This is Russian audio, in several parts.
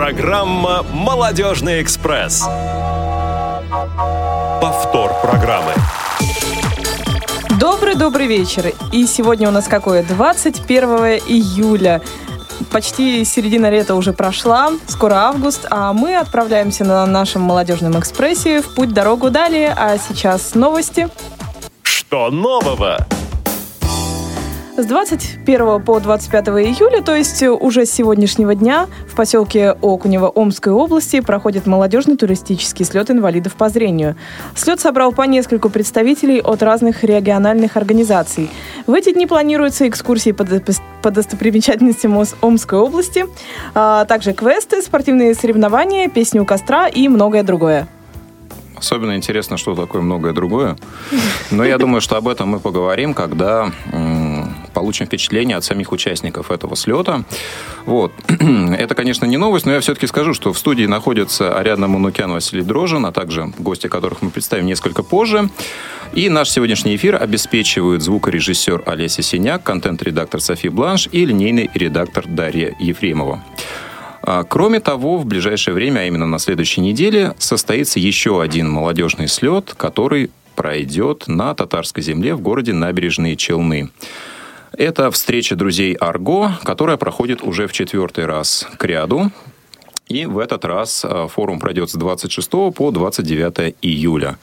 Программа «Молодежный экспресс». Повтор программы. Добрый-добрый вечер. И сегодня у нас какое? 21 июля. Почти середина лета уже прошла, скоро август, а мы отправляемся на нашем молодежном экспрессе в путь дорогу далее. А сейчас новости. Что нового? С 21 по 25 июля, то есть уже с сегодняшнего дня, в поселке Окунево Омской области проходит молодежный туристический слет инвалидов по зрению. Слет собрал по нескольку представителей от разных региональных организаций. В эти дни планируются экскурсии по, по достопримечательностям Омской области, а также квесты, спортивные соревнования, песни у костра и многое другое. Особенно интересно, что такое многое другое. Но я думаю, что об этом мы поговорим, когда получим впечатление от самих участников этого слета. Вот. Это, конечно, не новость, но я все-таки скажу, что в студии находятся Ариадна Манукян, Василий Дрожин, а также гости, которых мы представим несколько позже. И наш сегодняшний эфир обеспечивают звукорежиссер Олеся Синяк, контент-редактор Софи Бланш и линейный редактор Дарья Ефремова. А, кроме того, в ближайшее время, а именно на следующей неделе, состоится еще один молодежный слет, который пройдет на татарской земле в городе Набережные Челны. Это встреча друзей Арго, которая проходит уже в четвертый раз к ряду. И в этот раз а, форум пройдет с 26 по 29 июля.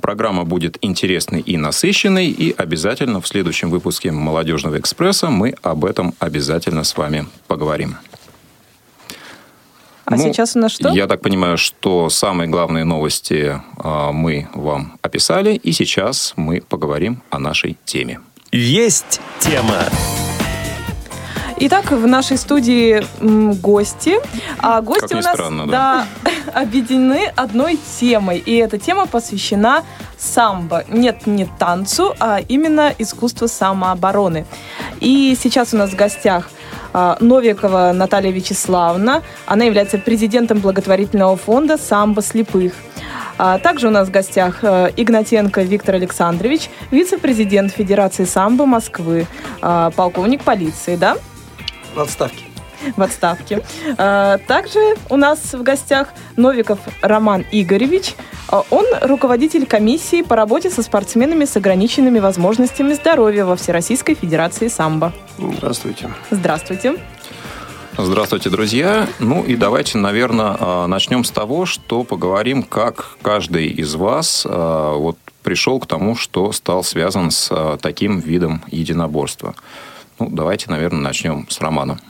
Программа будет интересной и насыщенной, и обязательно в следующем выпуске «Молодежного экспресса» мы об этом обязательно с вами поговорим. А ну, сейчас у нас что? Я так понимаю, что самые главные новости э, мы вам описали, и сейчас мы поговорим о нашей теме. Есть тема. Итак, в нашей студии гости. А гости как у нас странно, да. Да, объединены одной темой. И эта тема посвящена самбо. Нет, не танцу, а именно искусству самообороны. И сейчас у нас в гостях а, Новикова Наталья Вячеславовна. Она является президентом благотворительного фонда «Самбо слепых». А также у нас в гостях э, Игнатенко Виктор Александрович, вице-президент Федерации самбо Москвы, а, полковник полиции, да? В отставке в отставке. А, также у нас в гостях Новиков Роман Игоревич. А, он руководитель комиссии по работе со спортсменами с ограниченными возможностями здоровья во Всероссийской Федерации самбо. Здравствуйте. Здравствуйте. Здравствуйте, друзья. Ну и давайте, наверное, а, начнем с того, что поговорим, как каждый из вас вот пришел к тому, что стал связан с таким видом единоборства. Ну, давайте, наверное, начнем с Романа.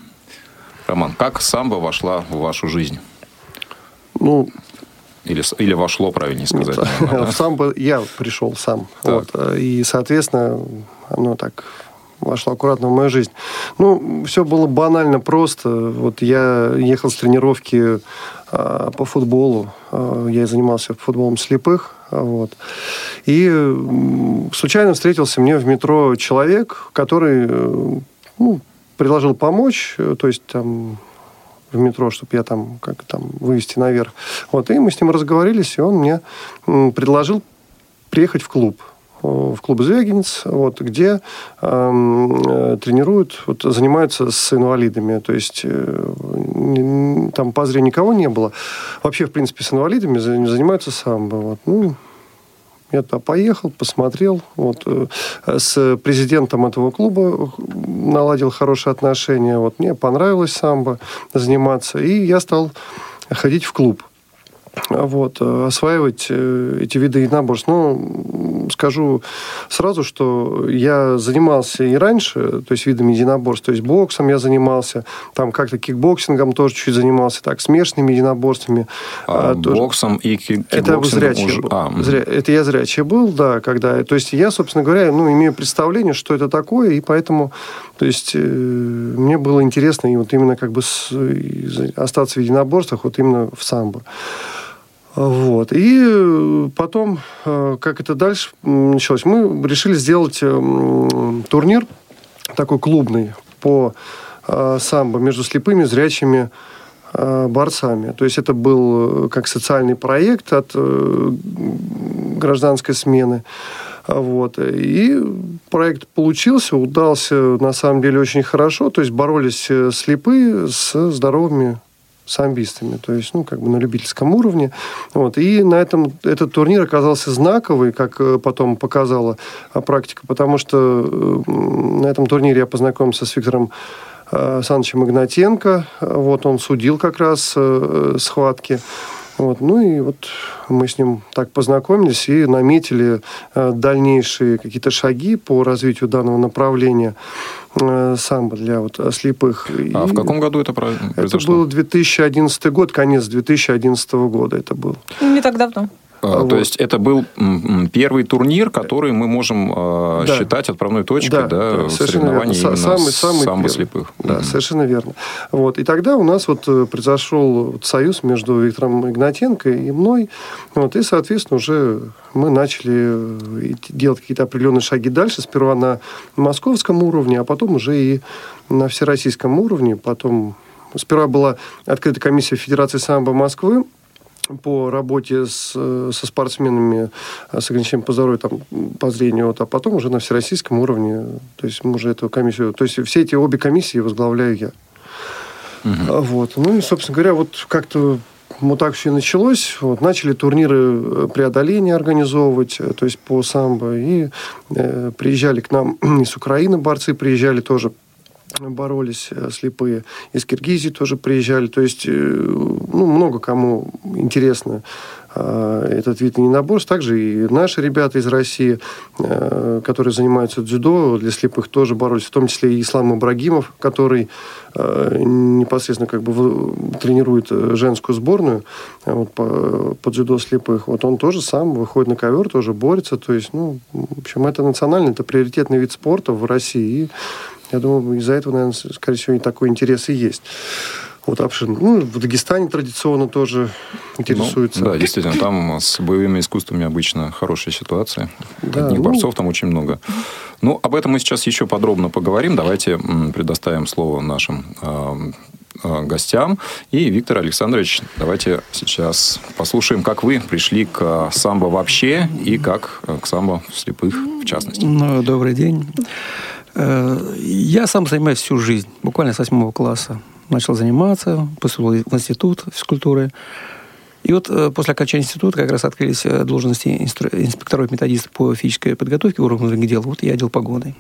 Роман, как самбо вошла в вашу жизнь? Ну, или, или вошло, правильнее сказать. Ну, наверное, да? В самбо я пришел сам. Вот, и, соответственно, оно так вошло аккуратно в мою жизнь. Ну, все было банально просто. Вот я ехал с тренировки а, по футболу. А, я занимался футболом слепых. Вот. И случайно встретился мне в метро человек, который ну, предложил помочь, э, то есть там в метро, чтобы я там как там вывести наверх. Вот, и мы с ним разговорились, и он мне предложил приехать в клуб в клуб «Звягинец», вот, где э, тренируют, вот, занимаются с инвалидами. То есть э, там по зрению никого не было. Вообще, в принципе, с инвалидами занимаются самбо. Вот. Ну, я туда поехал, посмотрел. Вот, э, с президентом этого клуба наладил хорошие отношения. Вот, мне понравилось самбо заниматься. И я стал ходить в клуб вот, э, осваивать э, эти виды единоборств. Ну, скажу сразу, что я занимался и раньше, то есть видами единоборств, то есть боксом я занимался, там как-то кикбоксингом тоже чуть занимался, так, смешанными единоборствами. А, а боксом и кикбоксингом Это зрячий уже... был. А. Зря... Это я зрячий был, да, когда... То есть я, собственно говоря, ну, имею представление, что это такое, и поэтому, то есть э, мне было интересно и вот именно как бы с... остаться в единоборствах вот именно в самбо. Вот. И э, потом, э, как это дальше началось, мы решили сделать э, турнир такой клубный по самбо между слепыми, зрячими борцами. То есть это был как социальный проект от гражданской смены. Вот. И проект получился, удался на самом деле очень хорошо. То есть боролись слепые с здоровыми самбистами, то есть, ну, как бы на любительском уровне. Вот. И на этом этот турнир оказался знаковый, как э, потом показала а, практика, потому что э, на этом турнире я познакомился с Виктором э, Санычем Игнатенко. Вот он судил как раз схватки. Вот. Ну и вот мы с ним так познакомились и наметили дальнейшие какие-то шаги по развитию данного направления. Э, самбо для вот слепых. А и в каком году это произошло? Это был 2011 год, конец 2011 года это был. Не так давно. А, вот. То есть это был первый турнир, который мы можем э, да. считать отправной точкой да, да, соревнований именно самый, самый самбо слепых. Да, mm-hmm. совершенно верно. Вот. И тогда у нас вот э, произошел союз между Виктором Игнатенко и мной. Вот. И, соответственно, уже мы начали э, делать какие-то определенные шаги дальше. Сперва на московском уровне, а потом уже и на всероссийском уровне. Потом Сперва была открыта комиссия Федерации самбо Москвы, по работе с, со спортсменами с ограничением по здоровью, там, по зрению, вот, а потом уже на всероссийском уровне, то есть мы уже эту комиссию, то есть все эти обе комиссии возглавляю я. Угу. Вот. Ну и, собственно говоря, вот как-то вот так все и началось. Вот, начали турниры э, преодоления организовывать, э, то есть по самбо. И э, приезжали к нам из Украины борцы, приезжали тоже боролись э, слепые. Из Киргизии тоже приезжали. То есть, э, ну, много кому интересно э, этот вид единоборств. Также и наши ребята из России, которые занимаются дзюдо, для слепых тоже боролись. В том числе и Ислам Ибрагимов, который непосредственно как бы тренирует женскую сборную вот, по, по дзюдо слепых. Вот он тоже сам выходит на ковер, тоже борется. То есть, ну, в общем, это национальный, это приоритетный вид спорта в России. И я думаю, из-за этого, наверное, скорее всего, и такой интерес и есть. Вот обширно. Ну, в Дагестане традиционно тоже интересуется. Ну, да, действительно, там с боевыми искусствами обычно хорошая ситуация. Да, Одних ну... борцов там очень много. Ну, об этом мы сейчас еще подробно поговорим. Давайте предоставим слово нашим э, гостям. И, Виктор Александрович, давайте сейчас послушаем, как вы пришли к самбо вообще и как к самбо слепых в частности. Ну, добрый день. Э, я сам занимаюсь всю жизнь, буквально с восьмого класса. Начал заниматься, поступил в институт физкультуры. И вот э, после окончания института как раз открылись э, должности инспекторов-методистов по физической подготовке уровня дел. Вот я отдел погоды.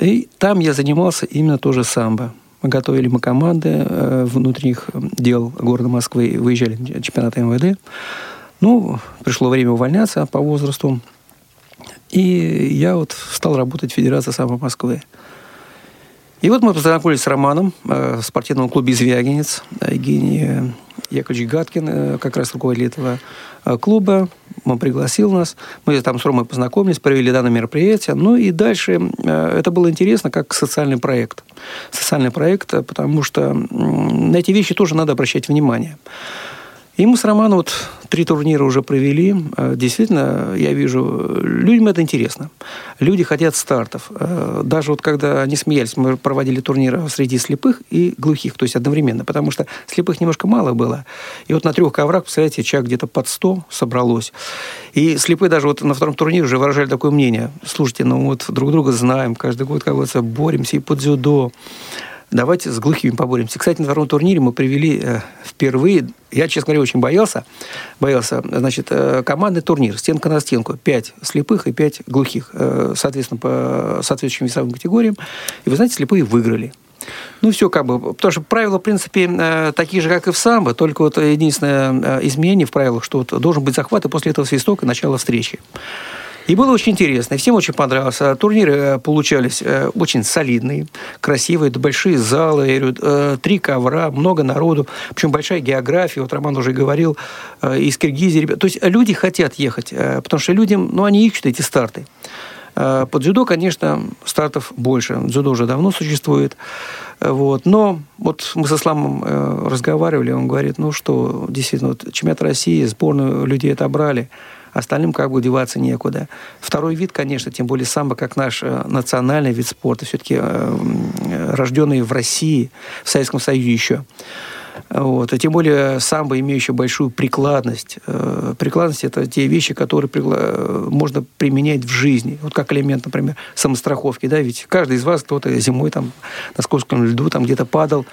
И там я занимался именно тоже самбо. Готовили мы команды внутренних дел города Москвы, выезжали на чемпионаты МВД. Ну, пришло время увольняться по возрасту. И я вот стал работать в Федерации самой Москвы. И вот мы познакомились с Романом э, в спортивном клубе «Звягинец». Евгений Яковлевич Гаткин, э, как раз руководитель этого э, клуба. Он пригласил нас. Мы там с Ромой познакомились, провели данное мероприятие. Ну и дальше это было интересно как социальный проект. Социальный проект, потому что на эти вещи тоже надо обращать внимание. И мы с Романом вот три турнира уже провели. Э, действительно, я вижу, людям это интересно. Люди хотят стартов. Э, даже вот когда они смеялись, мы проводили турниры среди слепых и глухих, то есть одновременно, потому что слепых немножко мало было. И вот на трех коврах, представляете, человек где-то под 100 собралось. И слепые даже вот на втором турнире уже выражали такое мнение. Слушайте, ну вот друг друга знаем, каждый год как-то боремся и под дзюдо. Давайте с глухими поборемся. Кстати, на втором турнире мы привели э, впервые, я, честно говоря, очень боялся, боялся, значит, э, командный турнир, стенка на стенку, пять слепых и пять глухих, э, соответственно, по соответствующим весовым категориям. И вы знаете, слепые выиграли. Ну, все как бы, потому что правила, в принципе, такие же, как и в самбо, только вот единственное изменение в правилах, что вот должен быть захват, и после этого свисток и начало встречи. И было очень интересно, всем очень понравилось. Турниры э, получались э, очень солидные, красивые, большие залы, э, три ковра, много народу, причем большая география, вот Роман уже говорил, из Киргизии. То есть люди хотят ехать, потому что людям, ну, они ищут эти старты. Под дзюдо, конечно, стартов больше. Дзюдо уже давно существует. Вот. Но вот мы со Сламом разговаривали, он говорит, ну что, действительно, вот чемпионат России, сборную людей отобрали – остальным как бы деваться некуда. Второй вид, конечно, тем более самбо, как наш э, национальный вид спорта, все-таки э, рожденный в России, в Советском Союзе еще. Вот. А тем более самбо, имеющее большую прикладность. Э, прикладность – это те вещи, которые можно применять в жизни. Вот как элемент, например, самостраховки. Да? Ведь каждый из вас кто-то зимой там, на скользком льду там где-то падал,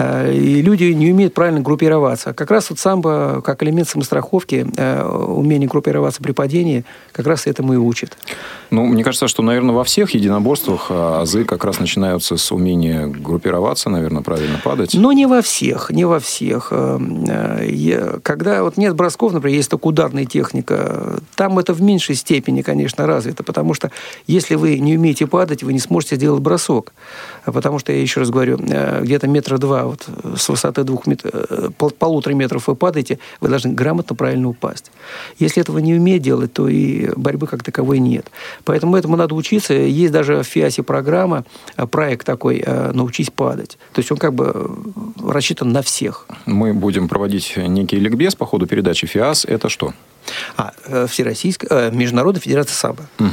и люди не умеют правильно группироваться. Как раз вот самбо, как элемент самостраховки, э, умение группироваться при падении, как раз этому и учит. Ну, мне кажется, что, наверное, во всех единоборствах а, азы как раз начинаются с умения группироваться, наверное, правильно падать. Но не во всех, не во всех. Э, когда вот нет бросков, например, есть только ударная техника, там это в меньшей степени, конечно, развито, потому что если вы не умеете падать, вы не сможете сделать бросок. Потому что, я еще раз говорю, где-то метра два вот с высоты двух мет... полутора метров вы падаете, вы должны грамотно, правильно упасть. Если этого не умеет делать, то и борьбы как таковой нет. Поэтому этому надо учиться. Есть даже в ФИАСе программа, э, проект такой э, «Научись падать». То есть он как бы э, рассчитан на всех. Мы будем проводить некий ликбез по ходу передачи ФИАС. Это что? А, Всероссийская, Международная федерация САБА. Угу.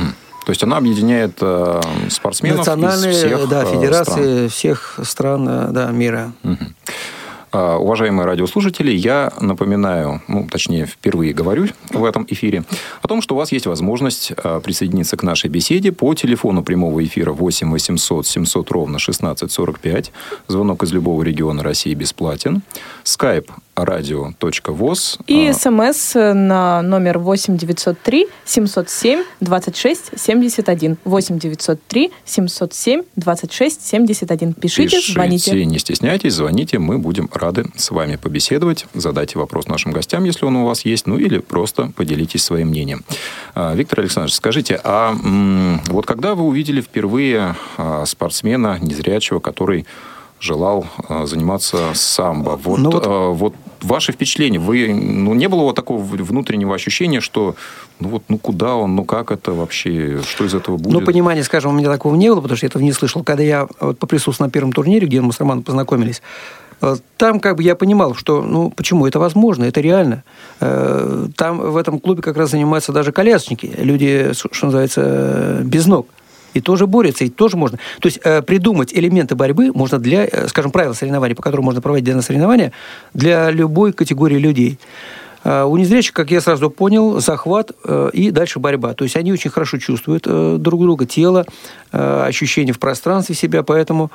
То есть она объединяет э, спортсменов Национальные, из всех да, федерации стран. всех стран да, мира. Угу. Уважаемые радиослушатели, я напоминаю, ну, точнее, впервые говорю в этом эфире, о том, что у вас есть возможность присоединиться к нашей беседе по телефону прямого эфира 8 800 700 ровно 1645. Звонок из любого региона России бесплатен. Skype радио.воз. И а, смс на номер 8 903 707 26 71. 8 903 707 26 71. Пишите, Пишите, звоните. не стесняйтесь, звоните, мы будем рады с вами побеседовать. Задайте вопрос нашим гостям, если он у вас есть, ну или просто поделитесь своим мнением. А, Виктор Александрович, скажите, а вот когда вы увидели впервые а, спортсмена незрячего, который желал заниматься самбо. Вот, ну, вот... вот ваши впечатления? Вы, ну, не было вот такого внутреннего ощущения, что ну вот, ну куда он, ну как это вообще, что из этого будет? Ну, понимания, скажем, у меня такого не было, потому что я этого не слышал. Когда я вот, поприсутствовал на первом турнире, где мы с Романом познакомились, э, там как бы я понимал, что, ну, почему это возможно, это реально. Э, там в этом клубе как раз занимаются даже колясочники, люди, что называется, без ног и тоже борются, и тоже можно. То есть э, придумать элементы борьбы можно для, э, скажем, правила соревнований, по которым можно проводить данное соревнование, для любой категории людей. Э, у незрячих, как я сразу понял, захват э, и дальше борьба. То есть они очень хорошо чувствуют э, друг друга, тело, э, ощущения в пространстве себя, поэтому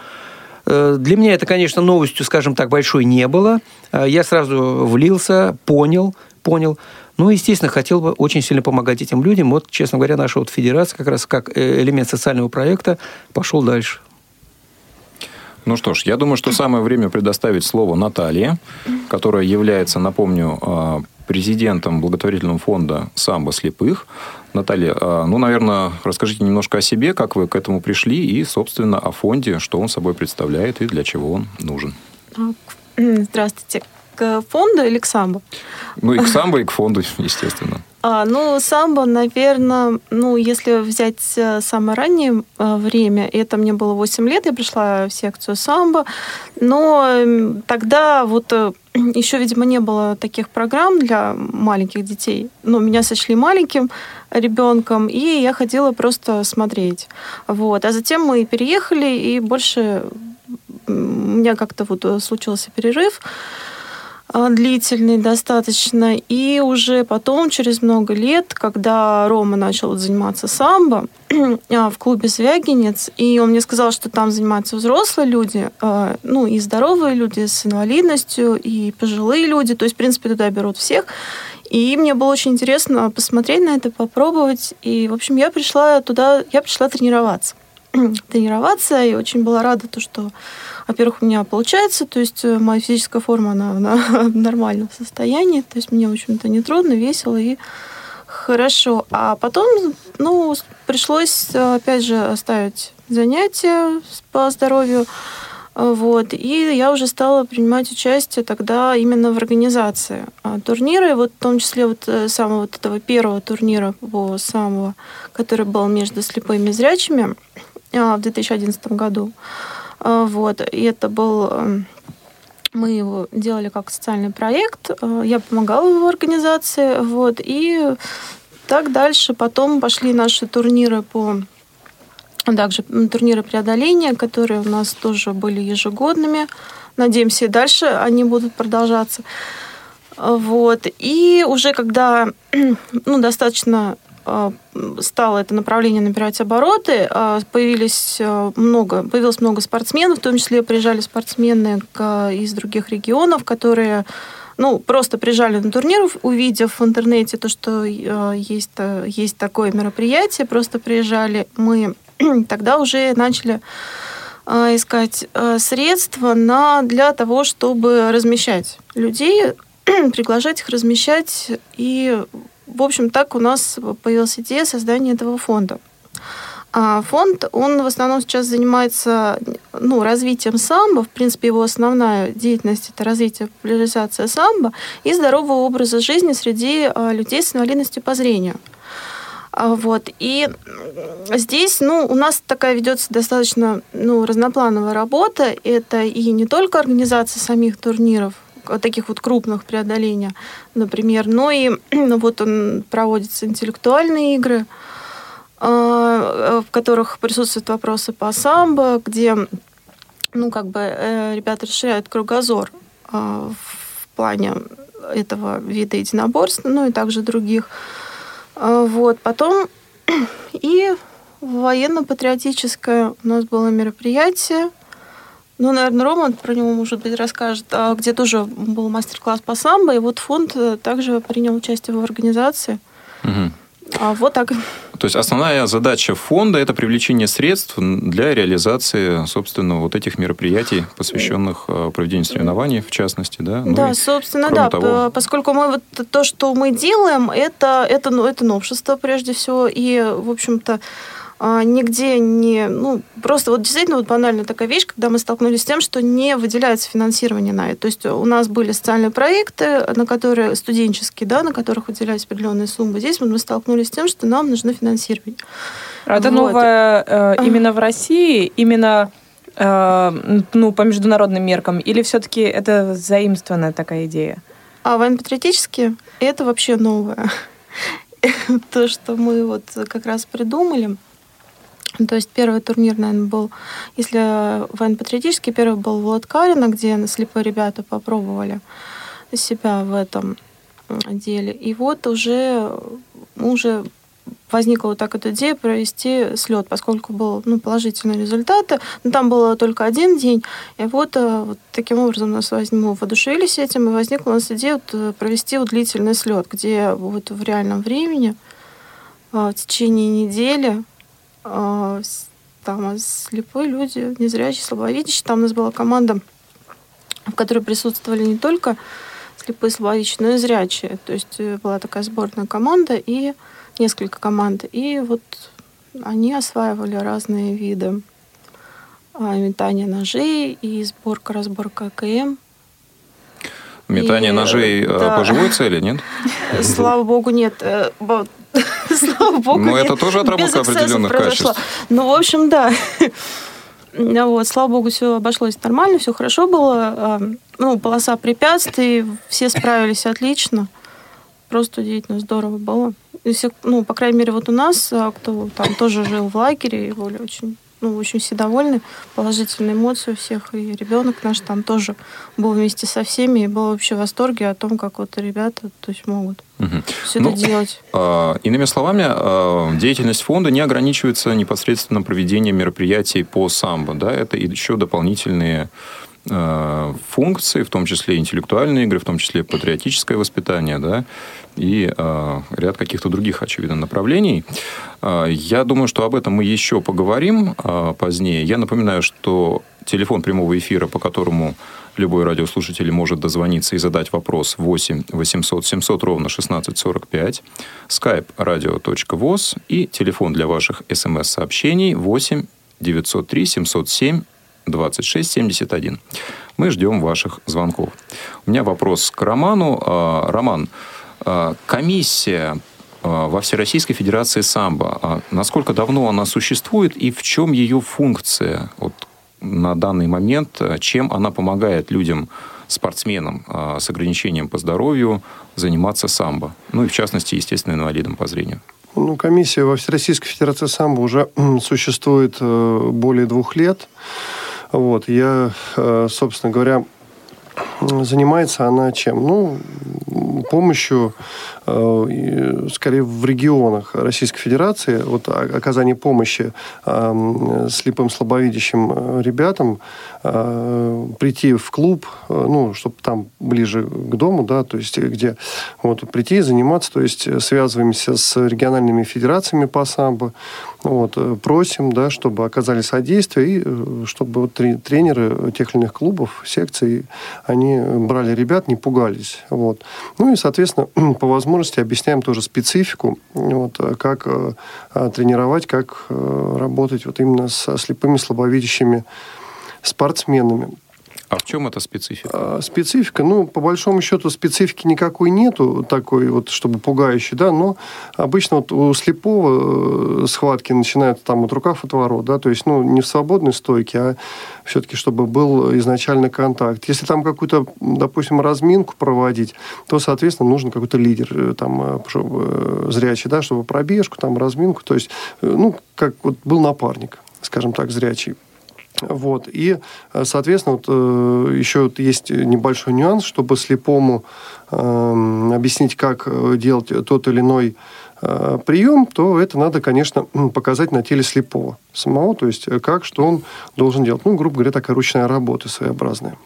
для меня это, конечно, новостью, скажем так, большой не было. Я сразу влился, понял, понял. Ну, естественно, хотел бы очень сильно помогать этим людям. Вот, честно говоря, наша вот федерация как раз как э, элемент социального проекта пошел дальше. Ну что ж, я думаю, что самое время предоставить слово Наталье, которая является, напомню, а, президентом благотворительного фонда «Самбо слепых». Наталья, а, ну, наверное, расскажите немножко о себе, как вы к этому пришли, и, собственно, о фонде, что он собой представляет и для чего он нужен. Здравствуйте к фонду или к самбо? Ну, и к самбо, и к фонду, естественно. А, ну, самбо, наверное, ну, если взять э, самое раннее э, время, это мне было 8 лет, я пришла в секцию самбо, но тогда вот э, еще, видимо, не было таких программ для маленьких детей. Ну, меня сочли маленьким ребенком, и я ходила просто смотреть. Вот. А затем мы переехали, и больше у меня как-то вот случился перерыв. А, длительный достаточно. И уже потом, через много лет, когда Рома начал заниматься самбо а, в клубе «Звягинец», и он мне сказал, что там занимаются взрослые люди, а, ну, и здоровые люди с инвалидностью, и пожилые люди, то есть, в принципе, туда берут всех. И мне было очень интересно посмотреть на это, попробовать. И, в общем, я пришла туда, я пришла тренироваться. тренироваться, и очень была рада, то, что во-первых, у меня получается, то есть э, моя физическая форма, она, она в нормальном состоянии, то есть мне, в общем-то, не трудно, весело и хорошо. А потом, ну, пришлось, опять же, оставить занятия по здоровью, вот. И я уже стала принимать участие тогда именно в организации а, турнира, и вот в том числе вот э, самого вот этого первого турнира самого, который был между слепыми и зрячими в 2011 году. А, вот. И это был эм, мы его делали как социальный проект. А, я помогала в его организации. Вот. И так дальше. Потом пошли наши турниры по также турниры преодоления, которые у нас тоже были ежегодными. Надеемся, и дальше они будут продолжаться. Вот. И уже когда ну, достаточно а, стало это направление набирать обороты, а, появились а, много, появилось много спортсменов, в том числе приезжали спортсмены из других регионов, которые ну, просто приезжали на турнир, увидев в интернете то, что есть, есть такое мероприятие, просто приезжали. Мы тогда уже начали искать средства на, для того, чтобы размещать людей, приглашать их размещать и в общем, так у нас появилась идея создания этого фонда. А фонд, он в основном сейчас занимается ну, развитием самбо. В принципе, его основная деятельность – это развитие, популяризация самбо и здорового образа жизни среди а, людей с инвалидностью по зрению. А, вот. И здесь ну, у нас такая ведется достаточно ну, разноплановая работа. Это и не только организация самих турниров, таких вот крупных преодоления, например. Но и ну, вот он проводится интеллектуальные игры, а, в которых присутствуют вопросы по самбо, где ну, как бы э, ребята расширяют кругозор а, в плане этого вида единоборств, ну и также других. А, вот. Потом и военно-патриотическое у нас было мероприятие, ну, наверное, Роман про него, может быть, расскажет, а где тоже был мастер-класс по самбо, и вот фонд э, также принял участие в организации. Угу. А вот так. То есть основная задача фонда – это привлечение средств для реализации, собственно, вот этих мероприятий, посвященных э, проведению соревнований, в частности, да? Ну да, и, собственно, да. Того... Поскольку мы вот то, что мы делаем, это, это, ну, это новшество прежде всего, и, в общем-то, нигде не... Ну, просто вот действительно вот банальная такая вещь, когда мы столкнулись с тем, что не выделяется финансирование на это. То есть у нас были социальные проекты, на которые студенческие, да, на которых выделялись определенные суммы. Здесь вот мы столкнулись с тем, что нам нужно финансирование. А это вот. новое э, именно в России, именно э, ну, по международным меркам, или все-таки это заимствованная такая идея? А военно-патриотические – это вообще новое. То, что мы вот как раз придумали – то есть первый турнир, наверное, был, если военно-патриотический, первый был в Латкарино, где слепые ребята попробовали себя в этом деле. И вот уже, уже возникла вот так эта идея провести слет, поскольку был ну, положительные результаты. Но там было только один день. И вот, э, вот таким образом нас возьму, воодушевились этим, и возникла у нас идея вот э, провести вот длительный слет, где вот в реальном времени э, в течение недели там слепые люди, незрячие, слабовидящие. Там у нас была команда, в которой присутствовали не только слепые, слабовидящие, но и зрячие. То есть э, была такая сборная команда и несколько команд. И вот они осваивали разные виды а, метания ножей и сборка, разборка КМ. Метание и, ножей э, да. по живой цели, нет? Слава богу, нет. Слава богу. Но это тоже отработка определенных качеств. Ну, в общем, да. Вот, слава богу, все обошлось нормально, все хорошо было. А, ну, полоса препятствий, все справились отлично. Просто удивительно здорово было. И все, ну, по крайней мере, вот у нас, а, кто там тоже жил в лагере, его очень ну, очень все довольны, положительные эмоции у всех. И ребенок наш там тоже был вместе со всеми и был вообще в восторге о том, как вот ребята то есть, могут угу. все ну, это делать. Э, иными словами, э, деятельность фонда не ограничивается непосредственно проведением мероприятий по самбо. Да? Это еще дополнительные функции, в том числе интеллектуальные игры, в том числе патриотическое воспитание, да, и э, ряд каких-то других, очевидно, направлений. Э, я думаю, что об этом мы еще поговорим э, позднее. Я напоминаю, что телефон прямого эфира, по которому любой радиослушатель может дозвониться и задать вопрос 8 800 700 ровно 1645, skype radio.voz и телефон для ваших смс-сообщений 8 903 707 2671. Мы ждем ваших звонков. У меня вопрос к Роману. А, Роман, а, комиссия а, во Всероссийской Федерации самбо, насколько давно она существует и в чем ее функция вот, на данный момент, чем она помогает людям, спортсменам с ограничением по здоровью заниматься самбо? Ну и в частности, естественно, инвалидам по зрению. Ну, комиссия во Всероссийской Федерации самбо уже существует э, более двух лет. Вот, я, э, собственно говоря, занимается она чем? Ну, помощью э, скорее в регионах Российской Федерации, вот оказание помощи э, слепым, слабовидящим ребятам, прийти в клуб, ну, чтобы там ближе к дому, да, то есть где вот прийти и заниматься, то есть связываемся с региональными федерациями по самбо, вот, просим, да, чтобы оказали содействие и чтобы тренеры тех или иных клубов, секций, они брали ребят, не пугались. Вот. Ну и, соответственно, по возможности объясняем тоже специфику, вот, как э, тренировать, как э, работать вот именно со слепыми, слабовидящими спортсменами. А в чем эта специфика? А, специфика, ну, по большому счету, специфики никакой нету, такой вот, чтобы пугающей, да, но обычно вот у слепого э, схватки начинаются там от рукав отворот, да, то есть, ну, не в свободной стойке, а все-таки, чтобы был изначально контакт. Если там какую-то, допустим, разминку проводить, то, соответственно, нужен какой-то лидер э, там э, зрячий, да, чтобы пробежку, там, разминку, то есть, ну, как вот был напарник, скажем так, зрячий. Вот. И, э, соответственно, вот, э, еще вот есть небольшой нюанс, чтобы слепому э, объяснить, как э, делать тот или иной э, прием, то это надо, конечно, показать на теле слепого самого, то есть как, что он должен делать. Ну, грубо говоря, такая ручная работа своеобразная.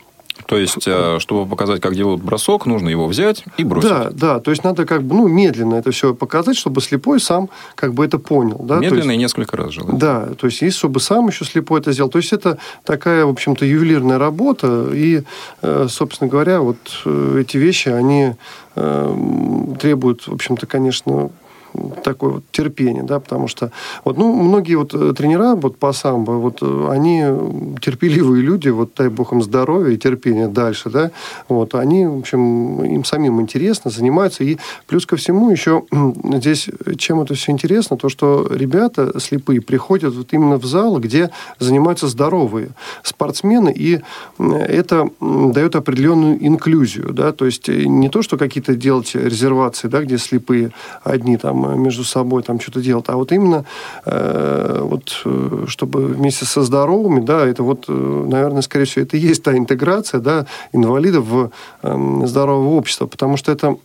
То есть, э, чтобы показать, как делают бросок, нужно его взять и бросить. Да, да. То есть, надо как бы ну, медленно это все показать, чтобы слепой сам как бы это понял. Да? Медленно есть, и несколько раз желательно. Да, то есть, и чтобы сам еще слепой это сделал. То есть, это такая, в общем-то, ювелирная работа. И, э, собственно говоря, вот э, эти вещи, они требуют, в общем-то, конечно, такое вот терпение, да, потому что вот, ну, многие вот э, тренера вот по самбо, вот э, они терпеливые люди, вот дай бог им здоровья и терпения дальше, да, вот, они, в общем, им самим интересно, занимаются, и плюс ко всему еще здесь, чем это все интересно, то, что ребята слепые приходят вот именно в зал, где занимаются здоровые спортсмены, и это дает определенную инклюзию, да, то есть не то, что какие-то делать резервации, да, где слепые одни там между собой там что-то делать, а вот именно э, вот э, чтобы вместе со здоровыми, да, это вот, э, наверное, скорее всего, это и есть та интеграция, да, инвалидов в э, здоровое общество, потому что это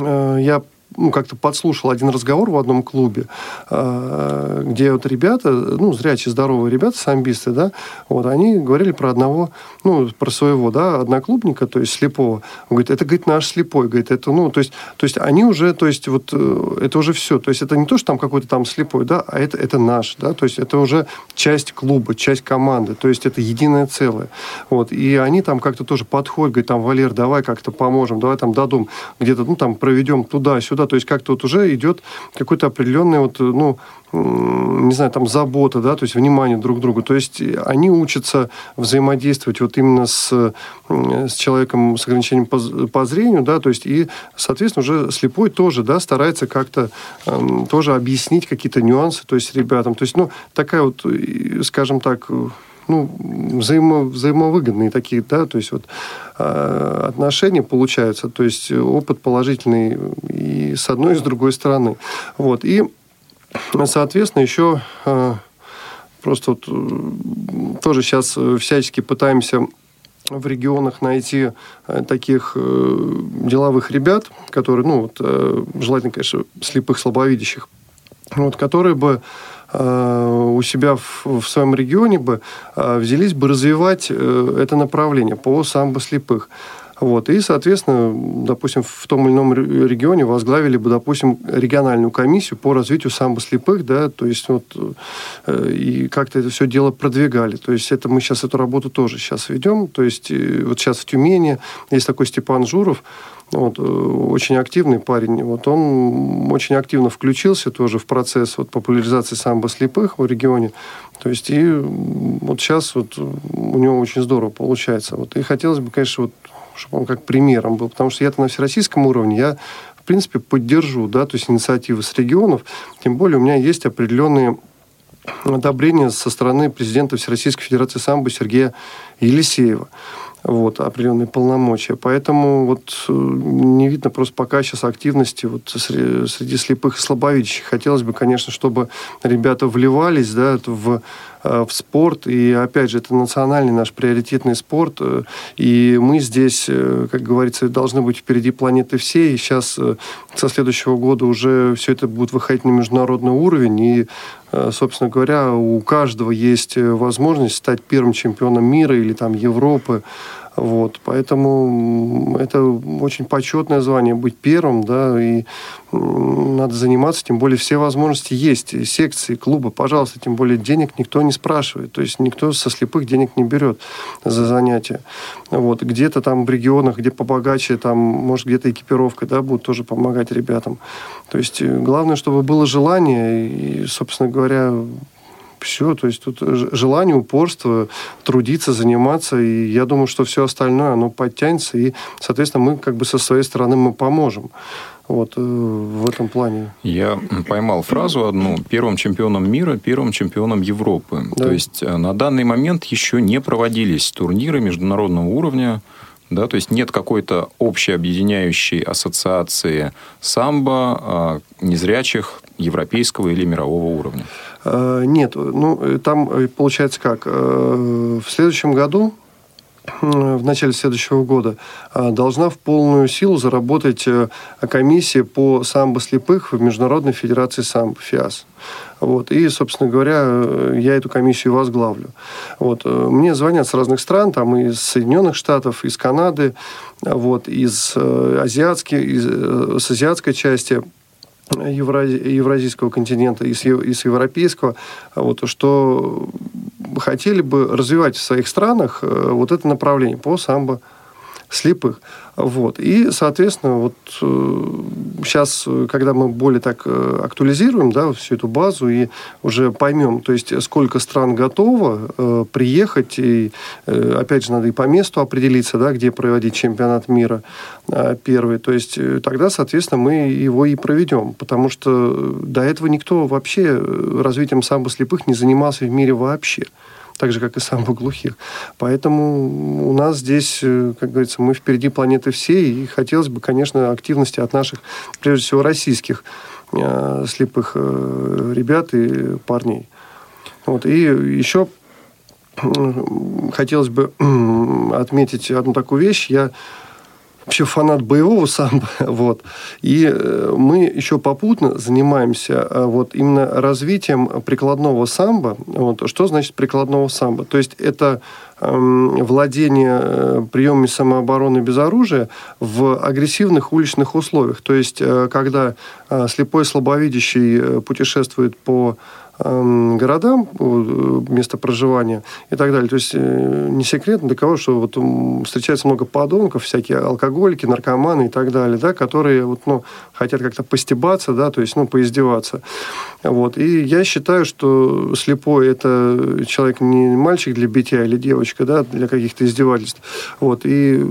я ну, как-то подслушал один разговор в одном клубе, а, где вот ребята, ну, зрячие, здоровые ребята, самбисты, да, вот, они говорили про одного, ну, про своего, да, одноклубника, то есть слепого. Он говорит, это, говорит, наш слепой, говорит, это, ну, то есть, то есть они уже, то есть, вот, э, это уже все, то есть, это не то, что там какой-то там слепой, да, а это, это наш, да, то есть, это уже часть клуба, часть команды, то есть, это единое целое. Вот, и они там как-то тоже подходят, говорят, там, Валер, давай как-то поможем, давай там дадим где-то, ну, там, проведем туда-сюда, то есть как-то вот уже идет какой-то определенный вот, ну, не знаю, там забота, да, то есть внимание друг к другу. То есть они учатся взаимодействовать вот именно с, с человеком с ограничением по, по зрению, да, то есть и, соответственно, уже слепой тоже, да, старается как-то э, тоже объяснить какие-то нюансы, то есть ребятам. То есть, ну, такая вот, скажем так, ну, взаимо, взаимовыгодные такие, да, то есть вот э, отношения получаются, то есть опыт положительный и с одной, и с другой стороны. Вот, и, соответственно, еще э, просто вот тоже сейчас всячески пытаемся в регионах найти э, таких э, деловых ребят, которые, ну, вот, э, желательно, конечно, слепых, слабовидящих, вот, которые бы у себя в, в своем регионе бы э, взялись бы развивать э, это направление по самбо слепых. Вот. И, соответственно, допустим, в том или ином регионе возглавили бы, допустим, региональную комиссию по развитию самбо слепых, да, то есть вот и как-то это все дело продвигали. То есть это мы сейчас эту работу тоже сейчас ведем. То есть вот сейчас в Тюмени есть такой Степан Журов, вот, э, очень активный парень. Вот он очень активно включился тоже в процесс вот, популяризации самбо слепых в регионе. То есть и вот сейчас вот у него очень здорово получается. Вот, и хотелось бы, конечно, вот, чтобы он как примером был, потому что я-то на всероссийском уровне, я в принципе поддержу, да, то есть инициативы с регионов, тем более у меня есть определенные одобрения со стороны президента Всероссийской Федерации самбо Сергея Елисеева. Вот, определенные полномочия. Поэтому вот э, не видно просто пока сейчас активности вот среди, среди слепых и слабовидящих. Хотелось бы, конечно, чтобы ребята вливались да, в в спорт. И, опять же, это национальный наш приоритетный спорт. Э, и мы здесь, э, как говорится, должны быть впереди планеты всей. И сейчас со следующего года уже все это будет выходить на международный уровень. И, собственно говоря, у каждого есть возможность стать первым чемпионом мира или там Европы. Вот, поэтому это очень почетное звание быть первым, да, и надо заниматься, тем более все возможности есть, секции, клубы, пожалуйста, тем более денег никто не спрашивает, то есть никто со слепых денег не берет за занятия. Вот, где-то там в регионах, где побогаче, там, может, где-то экипировка, да, будут тоже помогать ребятам. То есть э, главное, чтобы было желание, и, собственно говоря, все, то есть тут желание, упорство, трудиться, заниматься, и я думаю, что все остальное, оно подтянется, и, соответственно, мы как бы со своей стороны мы поможем. Вот э, в этом плане. Я поймал фразу одну: первым чемпионом мира, первым чемпионом Европы. Да. То есть э, на данный момент еще не проводились турниры международного уровня. Да, то есть нет какой-то общей объединяющей ассоциации самбо а, незрячих европейского или мирового уровня. Э, нет, ну, э, там э, получается как. В следующем году в начале следующего года должна в полную силу заработать комиссия по самбо слепых в Международной Федерации самбо, ФИАС. Вот. И, собственно говоря, я эту комиссию возглавлю. Вот. Мне звонят с разных стран, там из Соединенных Штатов, из Канады, вот, из, азиатских, из, с азиатской части – евразийского континента и с, и с европейского, вот, что хотели бы развивать в своих странах э, вот это направление по самбо слепых. Вот. И, соответственно, вот сейчас, э, когда мы более так э, актуализируем да, всю эту базу и уже поймем, то есть сколько стран готово э, приехать, и э, опять же надо и по месту определиться, да, где проводить чемпионат мира э, первый, то есть э, тогда, соответственно, мы его и проведем, потому что до этого никто вообще развитием самбо слепых не занимался в мире вообще так же, как и самых глухих. Поэтому у нас здесь, э, как говорится, мы впереди планеты всей, и хотелось бы, конечно, активности от наших, прежде всего, российских э, слепых э, ребят и парней. Вот. И еще хотелось бы отметить одну такую вещь. Я вообще фанат боевого самбо, вот. И э, мы еще попутно занимаемся э, вот именно развитием прикладного самбо. Вот. Что значит прикладного самбо? То есть это эм, владение э, приемами самообороны без оружия в агрессивных уличных условиях. То есть, когда слепой слабовидящий путешествует по городам, место проживания и так далее. То есть э, не секрет для кого, что вот встречается много подонков, всякие алкоголики, наркоманы и так далее, да, которые вот, ну, хотят как-то постебаться, да, то есть ну, поиздеваться. Вот. И я считаю, что слепой – это человек не мальчик для битья или девочка, да, для каких-то издевательств. Вот. И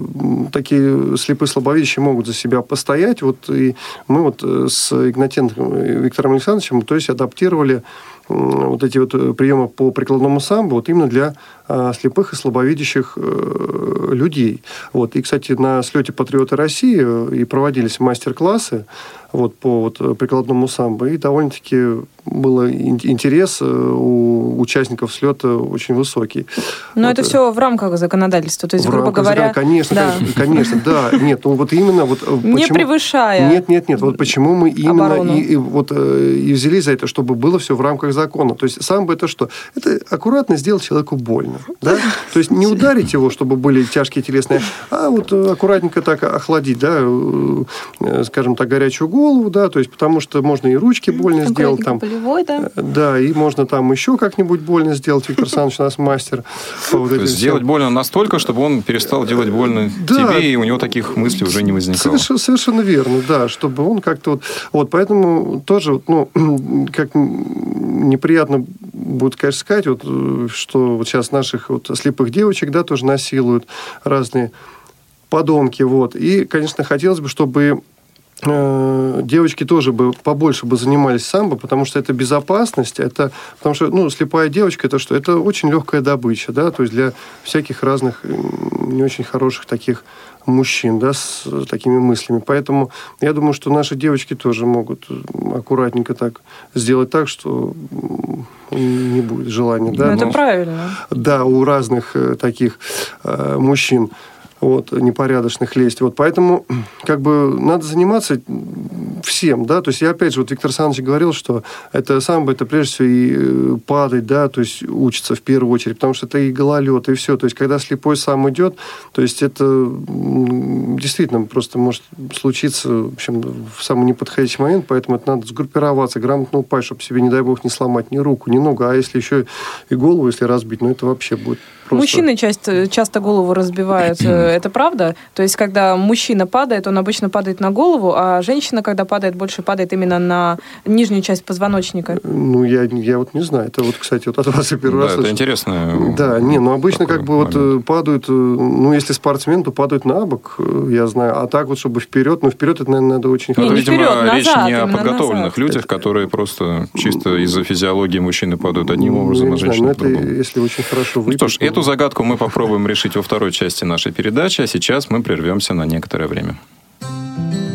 такие слепые слабовидящие могут за себя постоять. Вот. И мы вот э, с Игнатенко Виктором Александровичем, то есть адаптировали вот эти вот э, приемы по прикладному самбо вот именно для а, слепых и слабовидящих э, людей. Вот. И, кстати, на слете «Патриоты России» э, и проводились мастер-классы вот, по вот, прикладному самбо, и довольно-таки был интерес у участников слета очень высокий. Но вот. это все в рамках законодательства, то есть, в грубо рамках говоря... Конечно, да. конечно, конечно, да. Нет, ну вот именно... Вот, Не почему... превышая Нет, нет, нет. Вот почему мы именно и, и, вот, и взялись за это, чтобы было все в рамках закона. То есть самбо это что? Это аккуратно сделать человеку больно. Да? То есть не ударить его, чтобы были тяжкие телесные, а вот э, аккуратненько так охладить, да, э, скажем так, горячую голову, да, то есть потому что можно и ручки больно сделать. Там, болевой, да? Э, да, и можно там еще как-нибудь больно сделать. Виктор Александрович у нас мастер. Вот то есть сделать больно настолько, чтобы он перестал делать больно да. тебе, и у него таких мыслей уже не возникало. Совершенно, совершенно верно, да, чтобы он как-то вот... Вот, поэтому тоже, ну, как неприятно будет, конечно, сказать, вот, что вот сейчас наших вот слепых девочек, да, тоже насилуют разные подонки, вот. И, конечно, хотелось бы, чтобы э, девочки тоже бы побольше бы занимались самбо, потому что это безопасность, это потому что ну слепая девочка это что? Это очень легкая добыча, да, то есть для всяких разных не очень хороших таких мужчин, да, с такими мыслями. Поэтому я думаю, что наши девочки тоже могут аккуратненько так сделать так, что не будет желания. Да, ну, это правильно. Да, у разных э, таких э, мужчин вот, непорядочных лезть. Вот, поэтому как бы надо заниматься всем, да, то есть я опять же, вот Виктор Александрович говорил, что это самбо, это прежде всего и э, падать, да, то есть учиться в первую очередь, потому что это и гололед, и все, то есть когда слепой сам идет, то есть это действительно просто может случиться, в общем, в самый неподходящий момент, поэтому это надо сгруппироваться, грамотно упасть, чтобы себе, не дай бог, не сломать ни руку, ни ногу, а если еще и голову, если разбить, ну это вообще будет просто... Мужчины часто, часто голову разбивают, э, это правда? То есть, когда мужчина падает, он обычно падает на голову, а женщина, когда падает, больше падает именно на нижнюю часть позвоночника. Ну, я, я вот не знаю. Это вот, кстати, вот от вас я первый да, раз это слышу. интересно. Да, не, ну обычно как бы вот э, падают, э, ну, если спортсмен, то падают на бок, э, я знаю. А так вот, чтобы вперед, ну, вперед это, наверное, надо очень Не, Это, не видимо, вперед, речь назад, не о подготовленных назад. людях, которые просто чисто из-за физиологии мужчины падают одним Ну, образом, а знаю, женщины но это по-другому. если очень хорошо Ну выпить. что ж, ну, эту загадку мы попробуем решить во второй части нашей передачи, а сейчас мы прервемся на некоторое время. I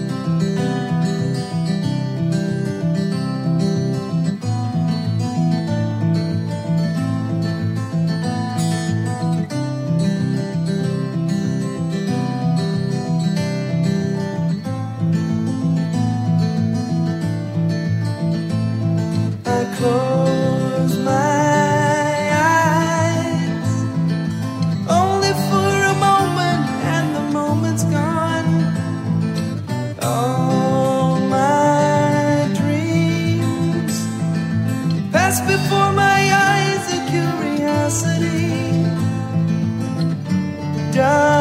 done.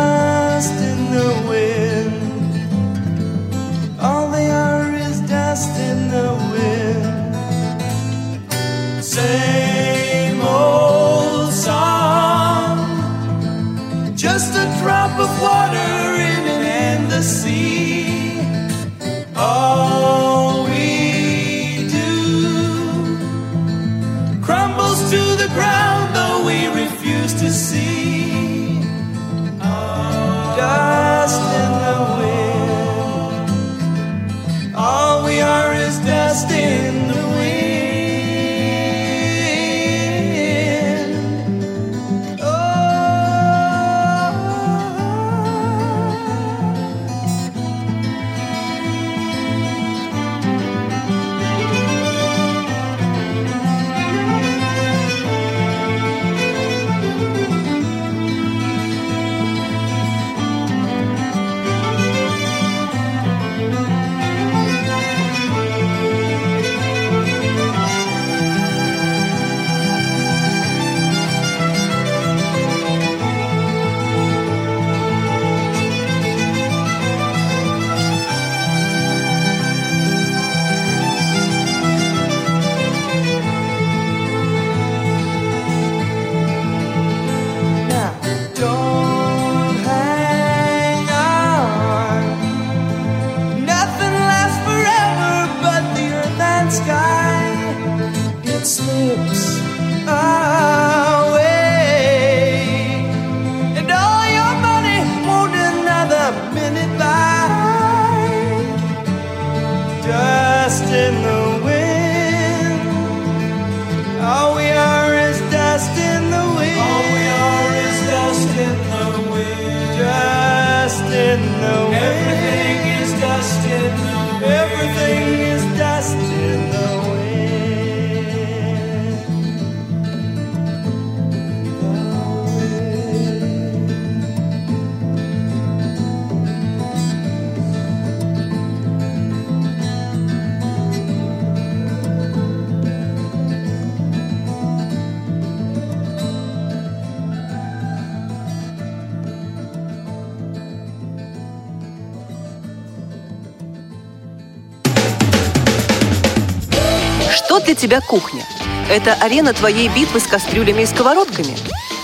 Тебя кухня? Это арена твоей битвы с кастрюлями и сковородками?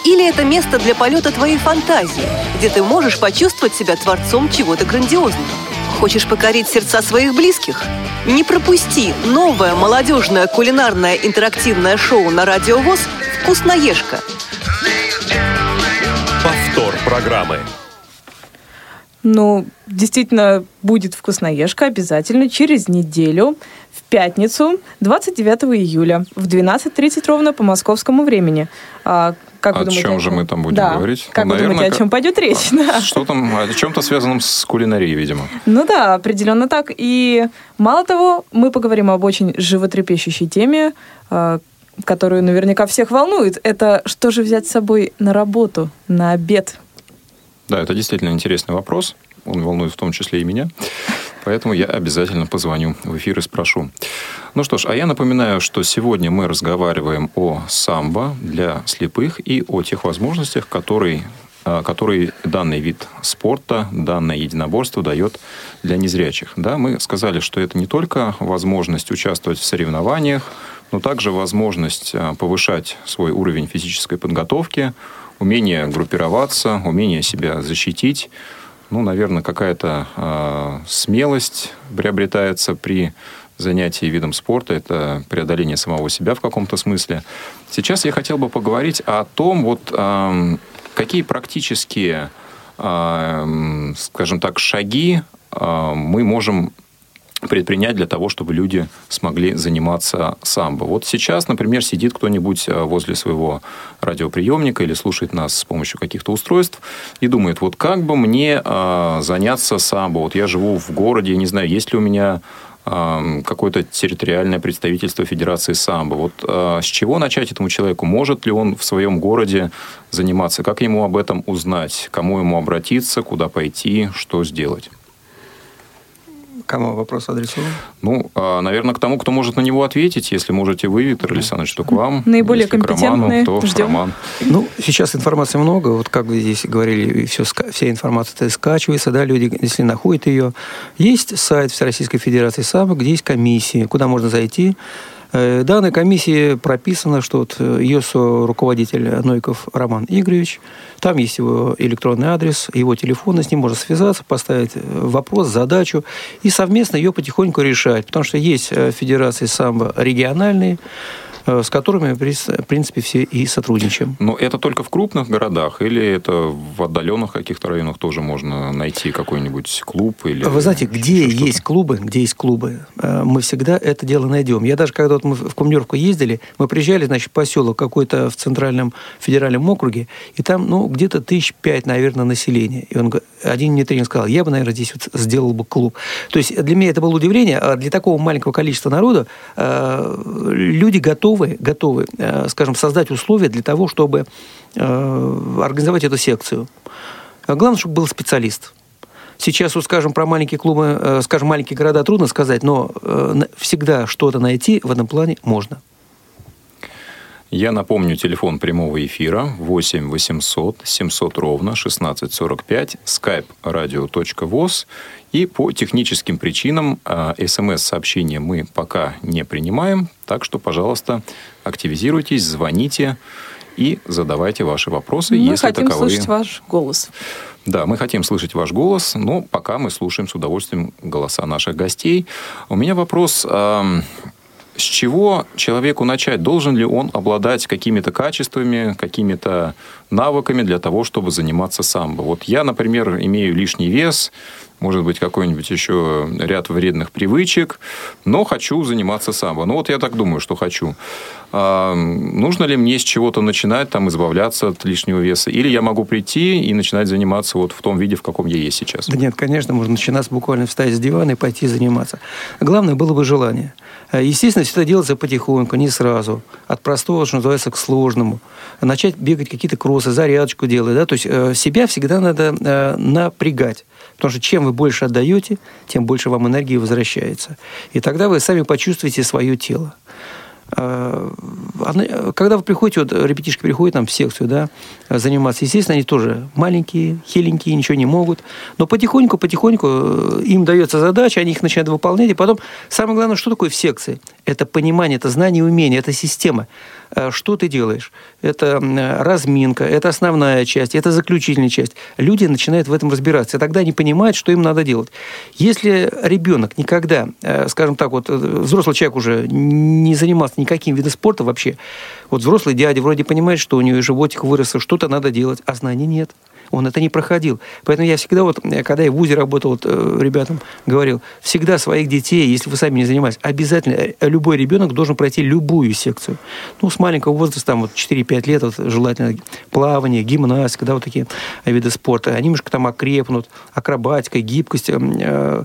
Или это место для полета твоей фантазии, где ты можешь почувствовать себя творцом чего-то грандиозного? Хочешь покорить сердца своих близких? Не пропусти новое молодежное кулинарное интерактивное шоу на Радио ВОЗ «Вкусноежка». Повтор программы. Ну, действительно, будет вкусноежка обязательно через неделю, пятницу, 29 июля, в 12.30 ровно по московскому времени. А, как О думаете, чем же мы там будем Да. говорить? Как Ну, вы наверное, думаете, о чем пойдет речь? Да. Что там, о чем-то связанном с кулинарией, видимо. Ну да, определенно так. И мало того, мы поговорим об очень животрепещущей теме, э, которую наверняка всех волнует. Это что же взять с собой на работу, на обед? Да, это действительно интересный вопрос. Он волнует в том числе и меня. Поэтому я обязательно позвоню в эфир и спрошу. Ну что ж, а я напоминаю, что сегодня мы разговариваем о самбо для слепых и о тех возможностях, которые, а, которые данный вид спорта, данное единоборство дает для незрячих. Да, мы сказали, что это не только возможность участвовать в соревнованиях, но также возможность а, повышать свой уровень физической подготовки, умение группироваться, умение себя защитить. Ну, наверное, какая-то а, смелость приобретается при занятии видом спорта. Это преодоление самого себя в каком-то смысле. Сейчас я хотел бы поговорить о том, вот, ам, какие практические, ам, скажем так, шаги а, мы можем предпринять для того, чтобы люди смогли заниматься самбо. Вот сейчас, например, сидит кто-нибудь э, возле своего радиоприемника или слушает нас с помощью каких-то устройств и думает, вот как бы мне э, заняться самбо? Вот я живу в городе, я не знаю, есть ли у меня э, какое-то территориальное представительство Федерации самбо. Вот э, с чего начать этому человеку? Может ли он в своем городе заниматься? Как ему об этом узнать? Кому ему обратиться? Куда пойти? Что сделать? Кому вопрос адресован? Ну, а, наверное, к тому, кто может на него ответить. Если можете вы, Виктор Александрович, то к вам. Наиболее Если к компетентные. Роману, то Ждем. Роман. Ну, сейчас информации много. Вот как вы здесь говорили, все, вся информация скачивается, да, люди, если находят ее. Есть сайт Всероссийской Федерации САМа, где есть комиссии, куда можно зайти. Э, Данной комиссии прописано, что вот э, ее руководитель Нойков Роман Игоревич, там есть его электронный адрес, его телефон, с ним можно связаться, поставить э, вопрос, задачу и совместно ее потихоньку решать. Потому что есть э, федерации самбо региональные, э, с которыми, в принципе, все и сотрудничаем. Но это только в крупных городах или это в отдаленных каких-то районах тоже можно найти какой-нибудь клуб? Или Вы знаете, где что-то? есть клубы, где есть клубы, э, мы всегда это дело найдем. Я даже, когда вот мы в командировку ездили, мы приезжали, значит, в поселок какой-то в центральном федеральном округе, и там, ну, где-то тысяч пять, наверное, населения. И он, один мне тренер сказал, я бы, наверное, здесь вот сделал бы клуб. То есть для меня это было удивление, а для такого маленького количества народа э, люди готовы, готовы, э, скажем, создать условия для того, чтобы э, организовать эту секцию. А Главное, чтобы был специалист. Сейчас, вот, скажем, про маленькие клубы, э, скажем, маленькие города трудно сказать, но всегда что-то найти в этом плане можно. Я напомню, телефон прямого эфира 8 800 700 ровно 1645, skype radio.voz. И по техническим причинам а, смс-сообщения мы пока не принимаем, так что, пожалуйста, активизируйтесь, звоните и задавайте ваши вопросы, Мы если хотим таковые. слышать ваш голос. Да, мы хотим слышать ваш голос, но пока мы слушаем с удовольствием голоса наших гостей. У меня вопрос, с чего человеку начать? Должен ли он обладать какими-то качествами, какими-то навыками для того, чтобы заниматься самбо? Вот я, например, имею лишний вес, может быть, какой-нибудь еще ряд вредных привычек, но хочу заниматься самбо. Ну, вот я так думаю, что хочу. А, нужно ли мне с чего-то начинать, там, избавляться от лишнего веса? Или я могу прийти и начинать заниматься вот в том виде, в каком я есть сейчас? Да нет, конечно, можно начинать буквально встать с дивана и пойти заниматься. Главное было бы желание. Э, Естественно, все это делается потихоньку, не сразу. От простого, что называется, к сложному. Начать бегать какие-то кроссы, зарядочку делать. Да? То есть э, себя всегда надо э, напрягать. Потому что чем вы больше отдаете, тем больше вам энергии возвращается. И тогда вы сами почувствуете свое тело. Э, Когда вы приходите, вот ребятишки приходят нам в секцию, да, заниматься, естественно, они тоже маленькие, хиленькие, ничего не могут, но потихоньку, потихоньку э, им дается задача, они их начинают выполнять, и потом самое главное, что такое в секции? Это понимание, это знание умение, это система. Э, что ты делаешь. Это разминка, это основная часть, это заключительная часть. Люди начинают в этом разбираться, и тогда они понимают, что им надо делать. Если ребенок никогда, э, скажем так, вот э, взрослый человек уже не занимался никаким видом спорта вообще, вот взрослый дядя вроде понимает, что у него животик вырос, что-то надо делать, а знаний нет. Он это не проходил. Поэтому я всегда, вот, э, когда я в ВУЗе работал, вот, э, ребятам говорил, всегда своих детей, если вы сами не занимаетесь, обязательно э, любой ребенок должен пройти любую секцию. Ну, с маленького возраста, там, вот 4-5 лет, вот, желательно плавание, гимнастика, да, вот такие виды спорта. Они немножко там окрепнут, акробатика, гибкость, э, э,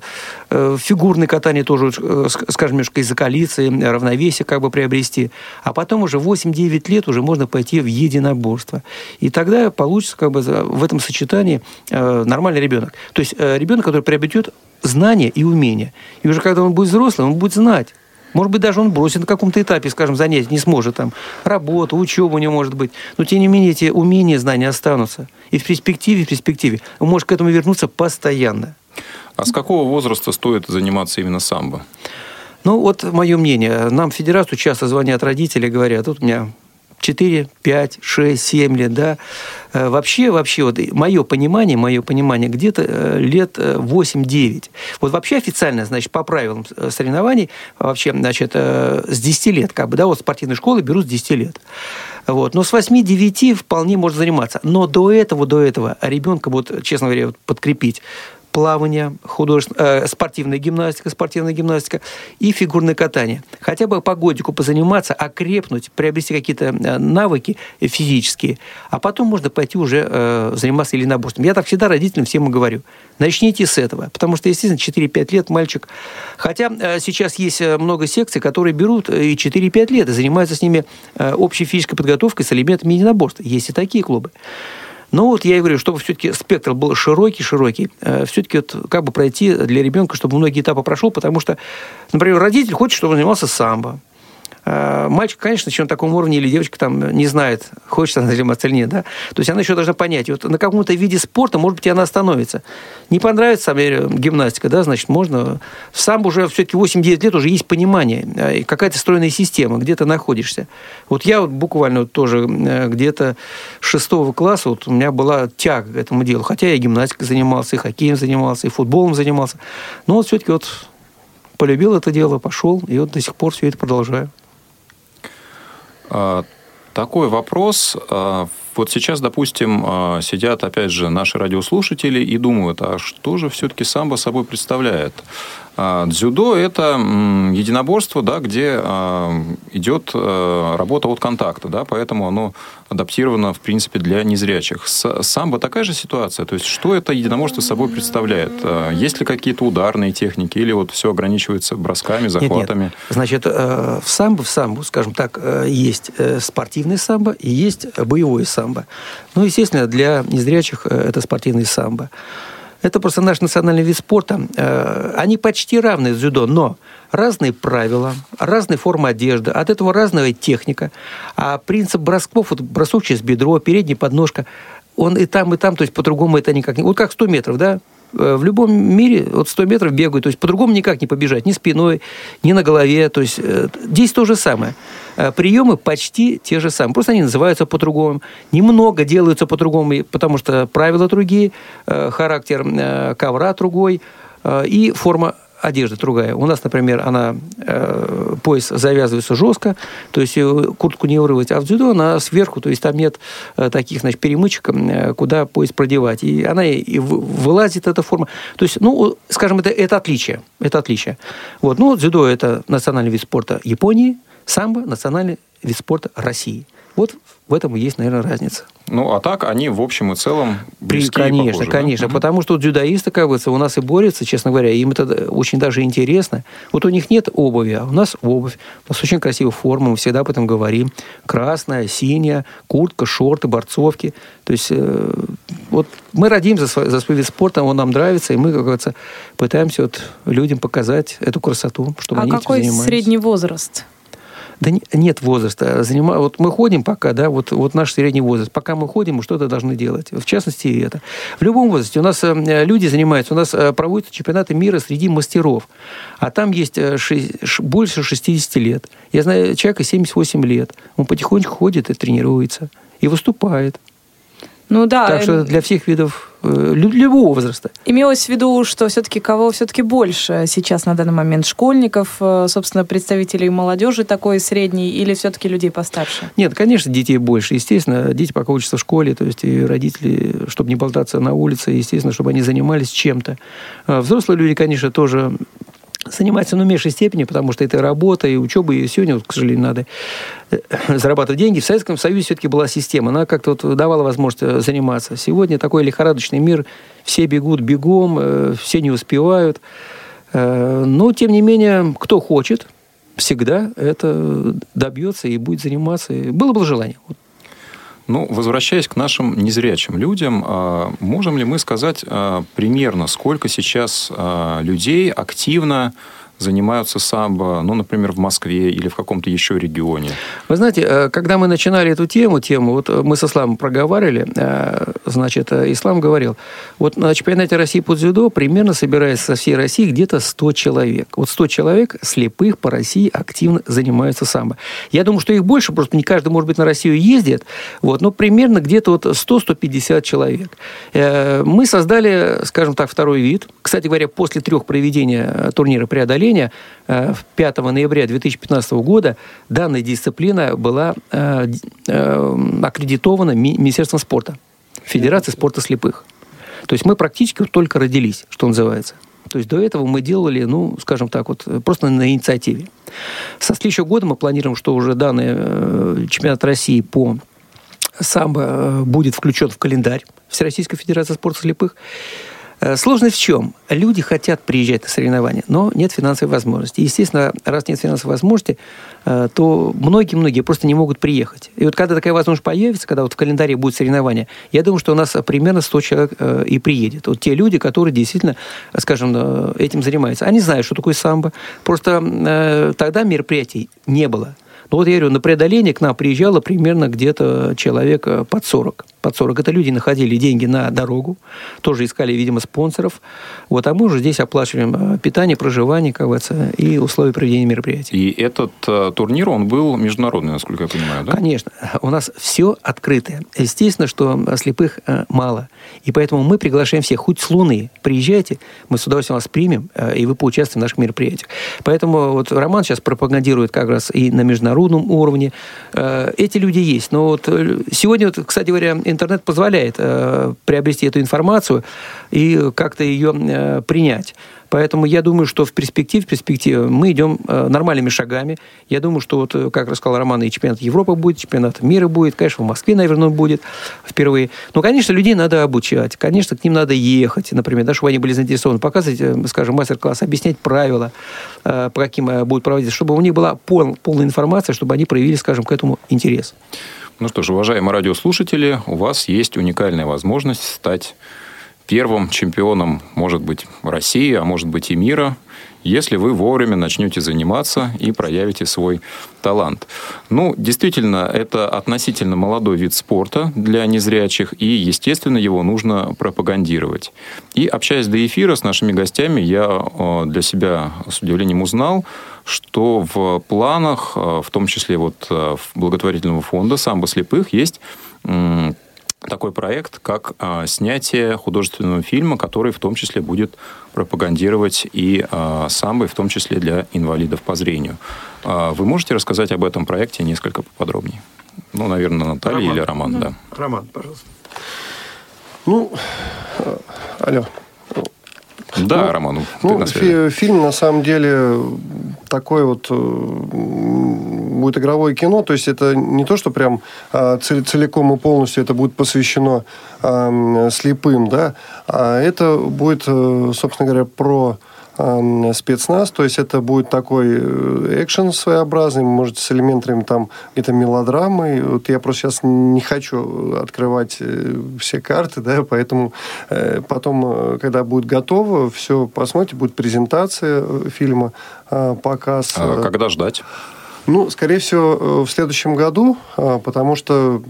фигурное катание тоже, э, ск- скажем, немножко и закалиться, и равновесие как бы приобрести. А потом уже 8-9 лет уже можно пойти в единоборство. И тогда получится как бы в этом сочетании э, нормальный ребенок. То есть э, ребенок, который приобретет знания и умения. И уже когда он будет взрослым, он будет знать. Может быть, даже он бросит на каком-то этапе, скажем, занятий, не сможет там. Работа, учеба у него может быть. Но, тем не менее, эти умения, знания останутся. И в перспективе, в перспективе он может к этому вернуться постоянно. А с какого возраста стоит заниматься именно самбо? Ну, вот мое мнение. Нам в федерацию часто звонят родители, говорят, тут у меня 4, 5, 6, 7 лет, да. Э, Вообще, вообще, вот мое понимание, мое понимание, где-то э, лет э, 8-9. Вот вообще официально, значит, по правилам э, соревнований, вообще, значит, э, с 10 лет, как бы, да, вот спортивные школы берут с 10 лет. Вот. Но с 8-9 вполне можно заниматься. Но до этого, до этого ребенка, вот, честно говоря, вот подкрепить плавание, художественная, э, спортивная гимнастика, спортивная гимнастика и фигурное катание. Хотя бы по годику позаниматься, окрепнуть, приобрести какие-то э, навыки физические, а потом можно пойти уже э, заниматься единоборством. Я так всегда родителям всем и говорю. Начните с этого, потому что, естественно, 4-5 лет мальчик... Хотя э, сейчас есть э, много секций, которые берут э, и 4-5 лет и занимаются с ними э, общей физической подготовкой с элементами единоборства. Есть и такие клубы. Но вот я и говорю, чтобы все-таки спектр был широкий-широкий, все-таки вот как бы пройти для ребенка, чтобы многие этапы прошел, потому что, например, родитель хочет, чтобы он занимался самбо. Э, Мальчик, конечно, еще на таком уровне, или девочка там не знает, хочет она заниматься или нет, да. То есть она еще должна понять, вот на каком-то виде спорта, может быть, и она остановится. Не понравится, например, гимнастика, да, значит, можно... В самбо уже все-таки 8-9 лет уже есть понимание, э, какая-то стройная система, где ты находишься. Вот я вот буквально вот тоже э, где-то с шестого класса вот у меня была тяга к этому делу. Хотя я гимнастикой занимался, и хоккеем занимался, и футболом занимался. Но вот все-таки вот полюбил это дело, пошел, и вот до сих пор все это продолжаю. А, Такой вопрос. А, Вот сейчас, допустим, а, сидят, опять же, наши радиослушатели и думают, а что же все-таки самбо собой представляет? А, Дзюдо – это единоборство, да, где а, идет а, работа от контакта, да, поэтому оно адаптировано, в принципе, для незрячих. С- Самбо такая же ситуация? То есть, что это единоборство собой представляет? А, Есть ли какие-то ударные техники или вот все ограничивается бросками, Нет, захватами? нет. Значит, э, в самбо, в самбо, скажем так, э, есть э, спортивный самбо и есть боевой самбо. Ну, естественно, для незрячих э, это спортивный самбо. Это просто наш национальный вид спорта. Э, Они почти равны с дзюдо, но разные правила, разные формы одежды, от этого разная техника. А принцип бросков, вот бросок через бедро, передняя подножка, он и там, и там, то есть по-другому это никак не... Вот как 100 метров, да? Э, В любом мире вот 100 метров бегают, то есть по-другому никак не побежать, ни спиной, ни на голове. То есть э, здесь то же самое. Э, Приемы почти те же самые, просто они называются по-другому. Немного делаются по-другому, потому что правила другие, э, характер э, ковра другой и форма одежда другая. У нас, например, она э, пояс завязывается жестко, то есть куртку не урывать, а в дзюдо она сверху, то есть там нет э, таких, значит, перемычек, э, куда пояс продевать. И она и, и вы- вылазит эта форма. То есть, ну, скажем, это, это отличие. Это отличие. Вот. Ну, дзюдо – это национальный вид спорта Японии, самбо – национальный вид спорта России. Вот в этом и есть, наверное, разница. Ну, а так они в общем и целом При- близки и конечно, похожи, да? конечно. Мгм. Потому что дзюдоисты, как бы, у нас и борются, честно говоря, им это очень даже интересно. Вот у них нет обуви, а у нас обувь. У нас очень красивая форма, мы всегда об этом говорим. Красная, синяя, куртка, шорты, борцовки. То есть, э, вот мы родим за свой, за свой вид спорта, он нам нравится, и мы, как говорится, пытаемся вот людям показать эту красоту, чтобы А они этим какой занимались. средний возраст? Да не- нет возраста. Занима- Вот мы ходим пока, да, вот, вот наш средний возраст. Пока мы ходим, мы что-то должны делать. В частности, и это. В любом возрасте у нас э, люди занимаются, у нас э, проводятся чемпионаты мира среди мастеров. А там есть э, ши- ш- больше 60 лет. Я знаю человека 78 лет. Он потихонечку ходит и тренируется. И выступает. Ну да, так что э, для всех видов, любого возраста. имелось в виду, что все-таки кого все-таки больше сейчас на данный момент? Школьников, э, собственно, представителей молодежи такой средней или все-таки людей постарше? Нет, конечно, детей больше. Естественно, дети пока учатся в школе, то есть и родители, чтобы не болтаться на улице, естественно, чтобы они занимались чем-то. А Взрослые люди, конечно, тоже занимаются, но в меньшей степени, потому что это работа, и учеба, и сегодня, вот, к сожалению, надо э, зарабатывать деньги. В Советском Союзе все-таки была система, она как-то вот давала возможность э, заниматься. Сегодня такой лихорадочный мир, все бегут бегом, э, все не успевают. Но, тем не менее, кто хочет, всегда это добьется и будет заниматься. Было бы желание. Вот Ну, возвращаясь к нашим незрячим людям, а, можем ли мы сказать а, примерно, сколько сейчас а, людей активно занимаются самбо, ну, например, в Москве или в каком-то еще регионе? Вы знаете, э, когда мы начинали эту тему, тему, вот э, мы с Исламом проговаривали, э, значит, Ислам говорил, вот на чемпионате России по дзюдо примерно собирается со всей России где-то 100 человек. Вот 100 человек слепых по России активно занимаются самбо. Я думаю, что их больше, просто не каждый, может быть, на Россию ездит, вот, но примерно где-то вот 100-150 человек. Мы создали, скажем так, второй вид. Кстати говоря, после трех проведения турнира преодоления э, 5 ноября 2015 года данная дисциплина была э, э, аккредитована Ми- Министерством спорта, Федерацией спорта слепых. То есть мы практически только родились, что называется. То есть до этого мы делали, ну, скажем так, вот просто на инициативе. Со следующего года мы планируем, что уже данный чемпионат России по самбо будет включен в календарь Всероссийской Федерации спорта слепых. Э, Сложность в чем? Люди хотят приезжать на соревнования, но нет финансовой возможности. Естественно, раз нет финансовой возможности, э, то многие-многие просто не могут приехать. И вот когда такая возможность появится, когда вот в календаре будет соревнования, я думаю, что у нас примерно 100 человек э, и приедет. Вот те люди, которые действительно, скажем, этим занимаются. Они знают, что такое самбо. Просто тогда мероприятий не было. Ну вот я говорю, на преодоление к нам приезжало примерно где-то человек под 40. Под 40. Это люди находили деньги на дорогу, тоже искали, видимо, спонсоров. Вот, а мы уже здесь оплачиваем э, питание, проживание, как говорится, и условия проведения мероприятий. И этот э, турнир, он был международный, насколько я понимаю, да? Конечно, у нас все открытое. Естественно, что слепых э, мало. И поэтому мы приглашаем всех, хоть с Луны, приезжайте, мы с удовольствием вас примем, э, и вы поучаствуете в наших мероприятиях. Поэтому вот Роман сейчас пропагандирует как раз и на международном уровне. Э, Эти люди есть. Но вот э, сегодня, вот, кстати говоря, интернет позволяет э, приобрести эту информацию и как-то ее э, принять. Поэтому я думаю, что в перспективе, в перспективе мы идем э, нормальными шагами. Я думаю, что, вот, э, как рассказал Роман, и чемпионат Европы будет, чемпионат мира будет, конечно, в Москве, наверное, будет впервые. Но, конечно, людей надо обучать, конечно, к ним надо ехать, например, да, чтобы они были заинтересованы, показывать, э, скажем, мастер-класс, объяснять правила, э, по каким э, будут проводиться, чтобы у них была пол- полная информация, чтобы они проявили, скажем, к этому интерес. Ну что ж, уважаемые радиослушатели, у вас есть уникальная возможность стать первым чемпионом, может быть, России, а может быть и мира, если вы вовремя начнете заниматься и проявите свой талант. Ну, действительно, это относительно молодой вид спорта для незрячих, и, естественно, его нужно пропагандировать. И, общаясь до эфира с нашими гостями, я э, для себя с удивлением узнал, что в планах, э, в том числе вот э, благотворительного фонда «Самбо слепых» есть такой проект, как а, снятие художественного фильма, который в том числе будет пропагандировать и а, самбо, и в том числе для инвалидов по зрению. Вы можете рассказать об этом проекте несколько поподробнее? Ну, наверное, Наталья Роман. или Роман, да. Роман, пожалуйста. Ну, э, алло. Да, Ну, Роман, Ну, на фи- фильм на самом деле такой вот э, будет игровое кино, то есть это не то, что прям а, цел- целиком и полностью это будет посвящено а, слепым, да, а это будет, э, собственно говоря, про спецназ, то есть это будет такой э, экшен своеобразный, может, с элементами там где-то мелодрамы. Вот я просто сейчас не хочу открывать э, все карты, да, поэтому э, потом, э, когда будет готово, все посмотрите, будет презентация э, фильма, э, показ. А э, когда ждать? Ну, скорее всего, э, в следующем году, а, потому что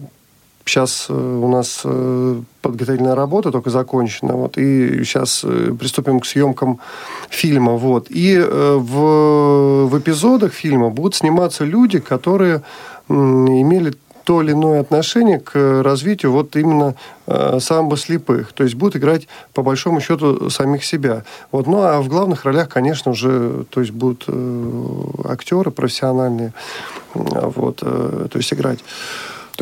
сейчас э, у нас э, подготовительная работа только закончена, вот, и сейчас приступим к съемкам фильма, вот. И в, в эпизодах фильма будут сниматься люди, которые имели то или иное отношение к развитию вот именно э, самбо слепых. То есть будут играть, по большому счету, самих себя. Вот. Ну, а в главных ролях, конечно же, то есть будут э, актеры профессиональные, вот, э, то есть играть.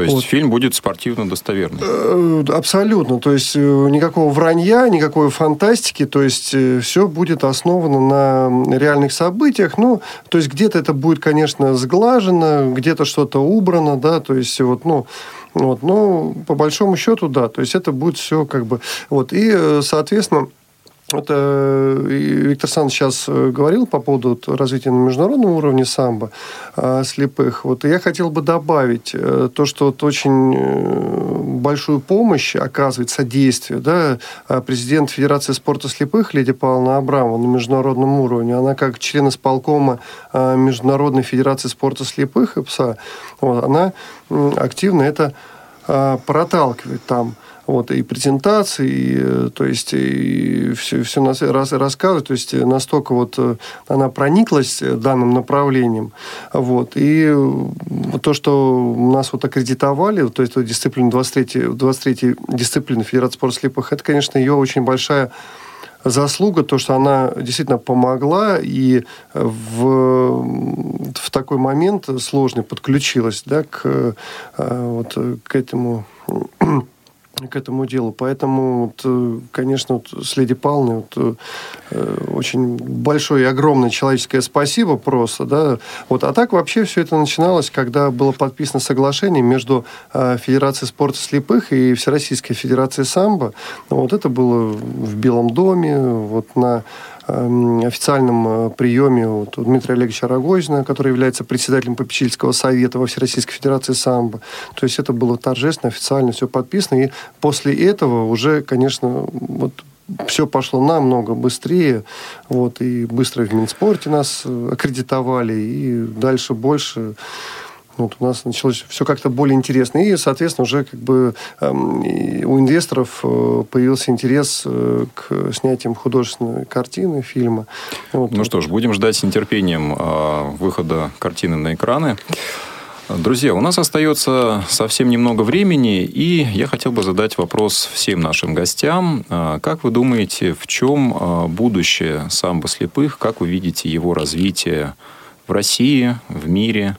То есть Вот. фильм будет спортивно достоверный. Э, Абсолютно. То есть э, никакого вранья, никакой фантастики. То есть все будет основано на реальных событиях. Ну, то есть где-то это будет, конечно, сглажено, где-то что-то убрано, да, то есть вот, ну, вот, но по большому счету, да, то есть это будет все как бы, вот, и, э, соответственно, это э, Виктор Александрович сейчас э, говорил по поводу развития на международном уровне самбо э, слепых. Вот я хотел бы добавить то, что вот очень большую помощь оказывает содействие, да, э, президент Федерации спорта слепых Лидия Павловна Абрамова на международном уровне. Она как член исполкома Международной Федерации спорта слепых ИПСА, вот, она активно это проталкивает там вот, и презентации, и, э, то есть, и все, все нас раз, рассказывает, то есть, настолько вот э, она прониклась э, данным направлением, вот, и э, то, что нас вот аккредитовали, то есть, дисциплину 23, 23 дисциплины Федерации спорта слепых, это, конечно, ее очень большая заслуга, то, что она действительно помогла и в, в такой момент сложный подключилась да, к, э, вот, к этому к этому делу. Поэтому, вот, э, конечно, вот с Леди Павловной вот, э, очень большое и огромное человеческое спасибо просто. Да? Вот, а так вообще все это начиналось, когда было подписано соглашение между э, Федерацией спорта слепых и Всероссийской Федерацией самбо. Вот это было в Белом доме, вот на официальном э, приеме вот, у Дмитрия Олеговича Рогозина, который является председателем попечительского совета во Всероссийской Федерации самбо. То есть это было торжественно, официально все подписано. И после этого уже, конечно, вот все пошло намного быстрее. Вот, и быстро в Минспорте нас э, аккредитовали, и дальше больше. Вот у нас началось все как-то более интересно. И, соответственно, уже как бы эм, у инвесторов э, появился интерес э, к снятиям художественной картины, фильма. Вот. Ну что ж, будем ждать с нетерпением э, выхода картины на экраны. Друзья, у нас остается совсем немного времени, и я хотел бы задать вопрос всем нашим гостям. Как вы думаете, в чем будущее самбо слепых? Как вы видите его развитие в России, в мире?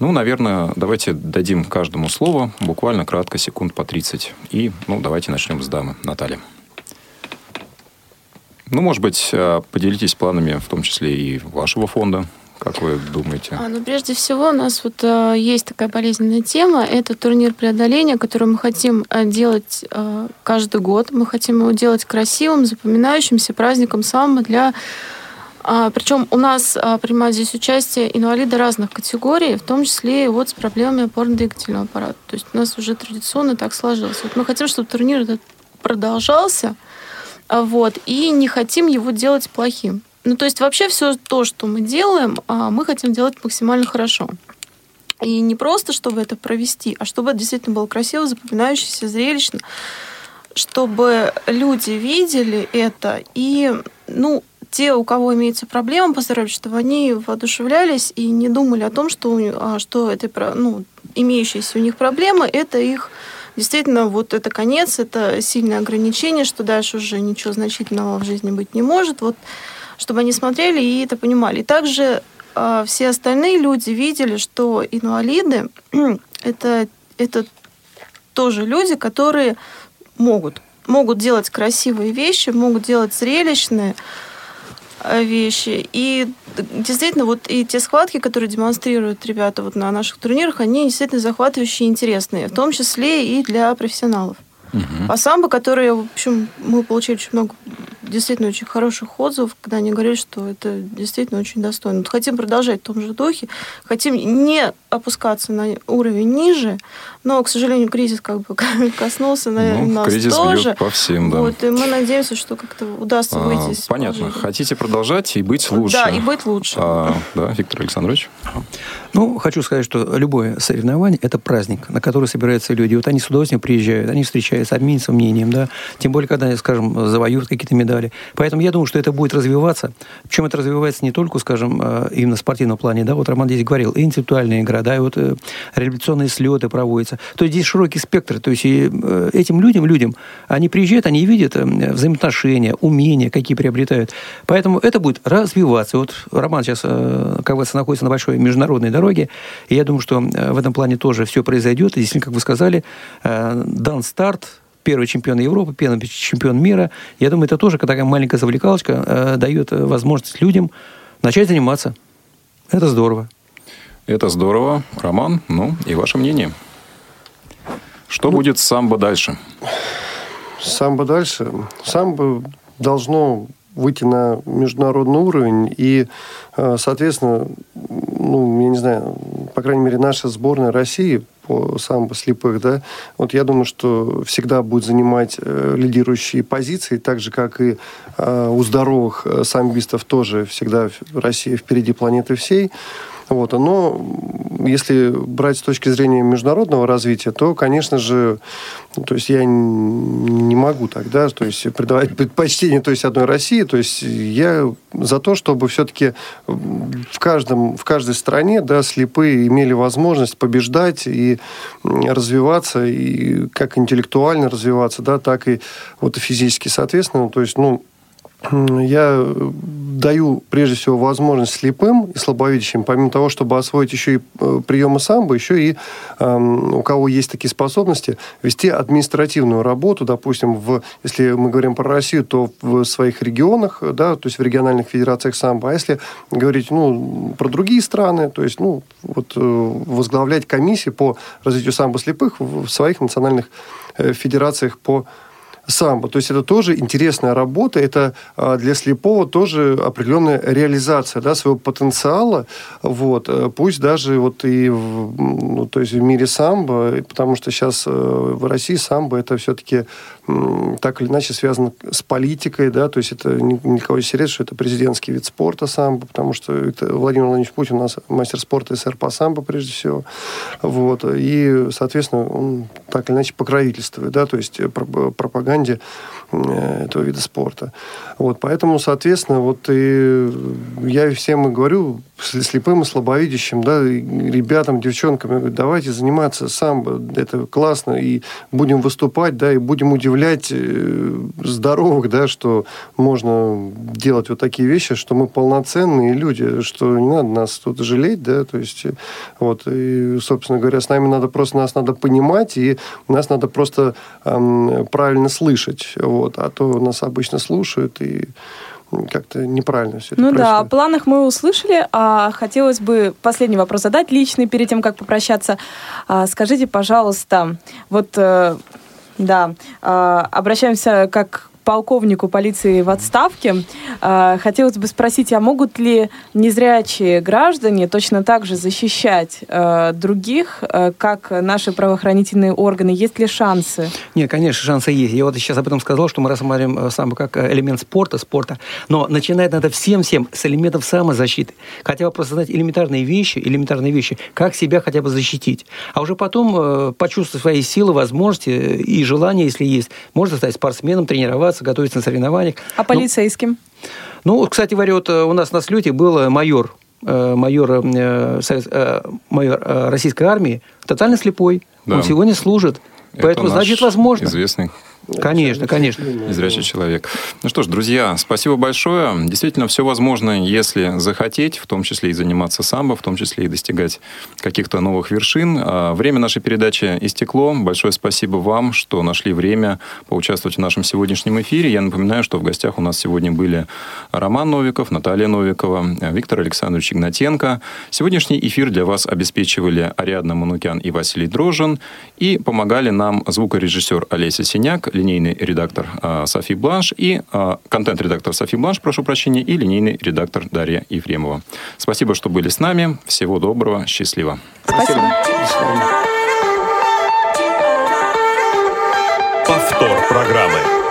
Ну, наверное, давайте дадим каждому слово, буквально кратко, секунд по 30. И, ну, давайте начнем с дамы. Наталья. Ну, может быть, а, поделитесь планами, в том числе и вашего фонда. Как вы думаете? А, ну, прежде всего, у нас вот э, есть такая болезненная тема. Это турнир преодоления, который мы хотим э, делать э, каждый год. Мы хотим его делать красивым, запоминающимся праздником самбо для... А, причем у нас а, принимают здесь участие инвалиды разных категорий, в том числе и вот с проблемами опорно-двигательного аппарата. То есть у нас уже традиционно так сложилось. Вот мы хотим, чтобы турнир этот продолжался, а, вот, и не хотим его делать плохим. Ну, то есть вообще все то, что мы делаем, мы хотим делать максимально хорошо. И не просто, чтобы это провести, а чтобы это действительно было красиво, запоминающееся, зрелищно, чтобы люди видели это и, ну, те, у кого имеются проблемы по здоровью, чтобы они воодушевлялись и не думали о том, что, а, что это, ну, имеющиеся у них проблемы, это их действительно вот это конец, это сильное ограничение, что дальше уже ничего значительного в жизни быть не может. Вот чтобы они смотрели и это понимали. И также а, все остальные люди видели, что инвалиды это, это тоже люди, которые могут, могут делать красивые вещи, могут делать зрелищные э, вещи. И действительно, вот и те схватки, которые демонстрируют ребята вот на наших турнирах, они действительно захватывающие и интересные, в том числе и для профессионалов. Мгм. А самбо, которые, в общем, мы получили очень много действительно очень хороших отзывов, когда они говорят, что это действительно очень достойно. Вот хотим продолжать в том же духе, хотим не опускаться на уровень ниже, но, к сожалению, кризис как бы коснулся наверное, Ну, нас кризис тоже. бьет по всем, да. Вот, и мы надеемся, что как-то удастся А, выйти Понятно. положения. Хотите продолжать и быть лучше? Да, и быть лучше. А, да, Виктор Александрович? Ну, хочу сказать, что любое соревнование – это праздник, на который собираются люди. Вот они с удовольствием приезжают, они встречаются, обмениваются мнением, да. Тем более, когда, скажем, завоюют какие-то медали. Поэтому я думаю, что это будет развиваться. Причем это развивается не только, скажем, э, именно в спортивном плане, да. Вот Роман здесь говорил, и интеллектуальная игра, да, и вот э, реабилитационные слеты проводятся. То есть здесь широкий спектр. То есть и, э, этим людям, людям, они приезжают, они видят взаимоотношения, умения, какие приобретают. Поэтому это будет развиваться. Вот Роман сейчас, как бы, находится на большой международной дороге, и я думаю, что в этом плане тоже все произойдет. И действительно, как вы сказали, дан старт, первый чемпион Европы, первый чемпион мира. Я думаю, это тоже такая маленькая завлекалочка э, дает э, возможность людям начать заниматься. Это здорово. Это здорово. Роман, ну и ваше мнение? Что будет с самбо дальше? Самбо дальше. Самбо должно выйти на международный уровень и, э, соответственно, ну, я не знаю, по крайней мере, наша сборная России по самбо слепых, да, вот я думаю, что всегда будет занимать э, лидирующие позиции, так же, как и э, у здоровых э, самбистов тоже всегда Россия впереди планеты всей. Вот, но если брать с точки зрения международного развития, то, конечно же, то есть я не могу тогда, то есть придавать предпочтение то есть одной России, то есть я за то, чтобы все-таки в каждом в каждой стране, да, слепые имели возможность побеждать и развиваться и как интеллектуально развиваться, да, так и вот физически, соответственно, то есть, ну я даю, прежде всего, возможность слепым и слабовидящим, помимо того, чтобы освоить еще и приемы самбо, еще и э, у кого есть такие способности, вести административную работу, допустим, в, если мы говорим про Россию, то в своих регионах, да, то есть в региональных федерациях самбо, а если говорить, ну, про другие страны, то есть, ну, вот э, возглавлять комиссии по развитию самбо слепых в своих национальных э, федерациях по самбо. То есть это тоже интересная работа, это для слепого тоже определенная реализация да, своего потенциала, вот, пусть даже вот и в, ну, то есть в мире самбо, потому что сейчас в России самбо это все-таки так или иначе связано с политикой, да, то есть это никого не секрет, что это президентский вид спорта самбо, потому что это Владимир Владимирович Путин у нас мастер спорта СССР по самбо прежде всего, вот, и, соответственно, он так или иначе покровительствует, да, то есть пропаганде этого вида спорта. Вот, поэтому, соответственно, вот и я всем и говорю, слепым и слабовидящим, да, ребятам, девчонкам, говорю, давайте заниматься самбо, это классно, и будем выступать, да, и будем удивлять здоровых, да, что можно делать вот такие вещи, что мы полноценные люди, что не надо нас тут жалеть, да, то есть, вот, и, собственно говоря, с нами надо просто, нас надо понимать, и нас надо просто эм, правильно слышать, вот, а то нас обычно слушают и как-то неправильно все это Ну происходит. да, о планах мы услышали, а хотелось бы последний вопрос задать личный перед тем, как попрощаться. А, скажите, пожалуйста, вот, э, да, а, обращаемся как полковнику полиции в отставке. Хотелось бы спросить, а могут ли незрячие граждане точно так же защищать других, как наши правоохранительные органы? Есть ли шансы? Нет, конечно, шансы есть. Я вот сейчас об этом сказал, что мы рассматриваем самбо как элемент спорта, спорта. Но начинать надо всем-всем с элементов самозащиты. Хотя бы просто знать элементарные вещи, элементарные вещи, как себя хотя бы защитить. А уже потом почувствовать свои силы, возможности и желания, если есть. Можно стать спортсменом, тренироваться, готовиться на соревнованиях. А полицейским? Ну, ну кстати говоря, вот у нас на слете был майор, майор, майор российской армии, тотально слепой. Да. Он сегодня служит. Это Поэтому, значит, возможно. Известный Конечно, конечно. Незрячий человек. Ну что ж, друзья, спасибо большое. Действительно, все возможно, если захотеть, в том числе и заниматься самбо, в том числе и достигать каких-то новых вершин. Время нашей передачи истекло. Большое спасибо вам, что нашли время поучаствовать в нашем сегодняшнем эфире. Я напоминаю, что в гостях у нас сегодня были Роман Новиков, Наталья Новикова, Виктор Александрович Игнатенко. Сегодняшний эфир для вас обеспечивали Ариадна Манукян и Василий Дрожин. И помогали нам звукорежиссер Олеся Синяк, линейный редактор а, Софи Бланш и а, контент-редактор Софи Бланш, прошу прощения, и линейный редактор Дарья Ефремова. Спасибо, что были с нами. Всего доброго, счастливо. Спасибо. Повтор программы.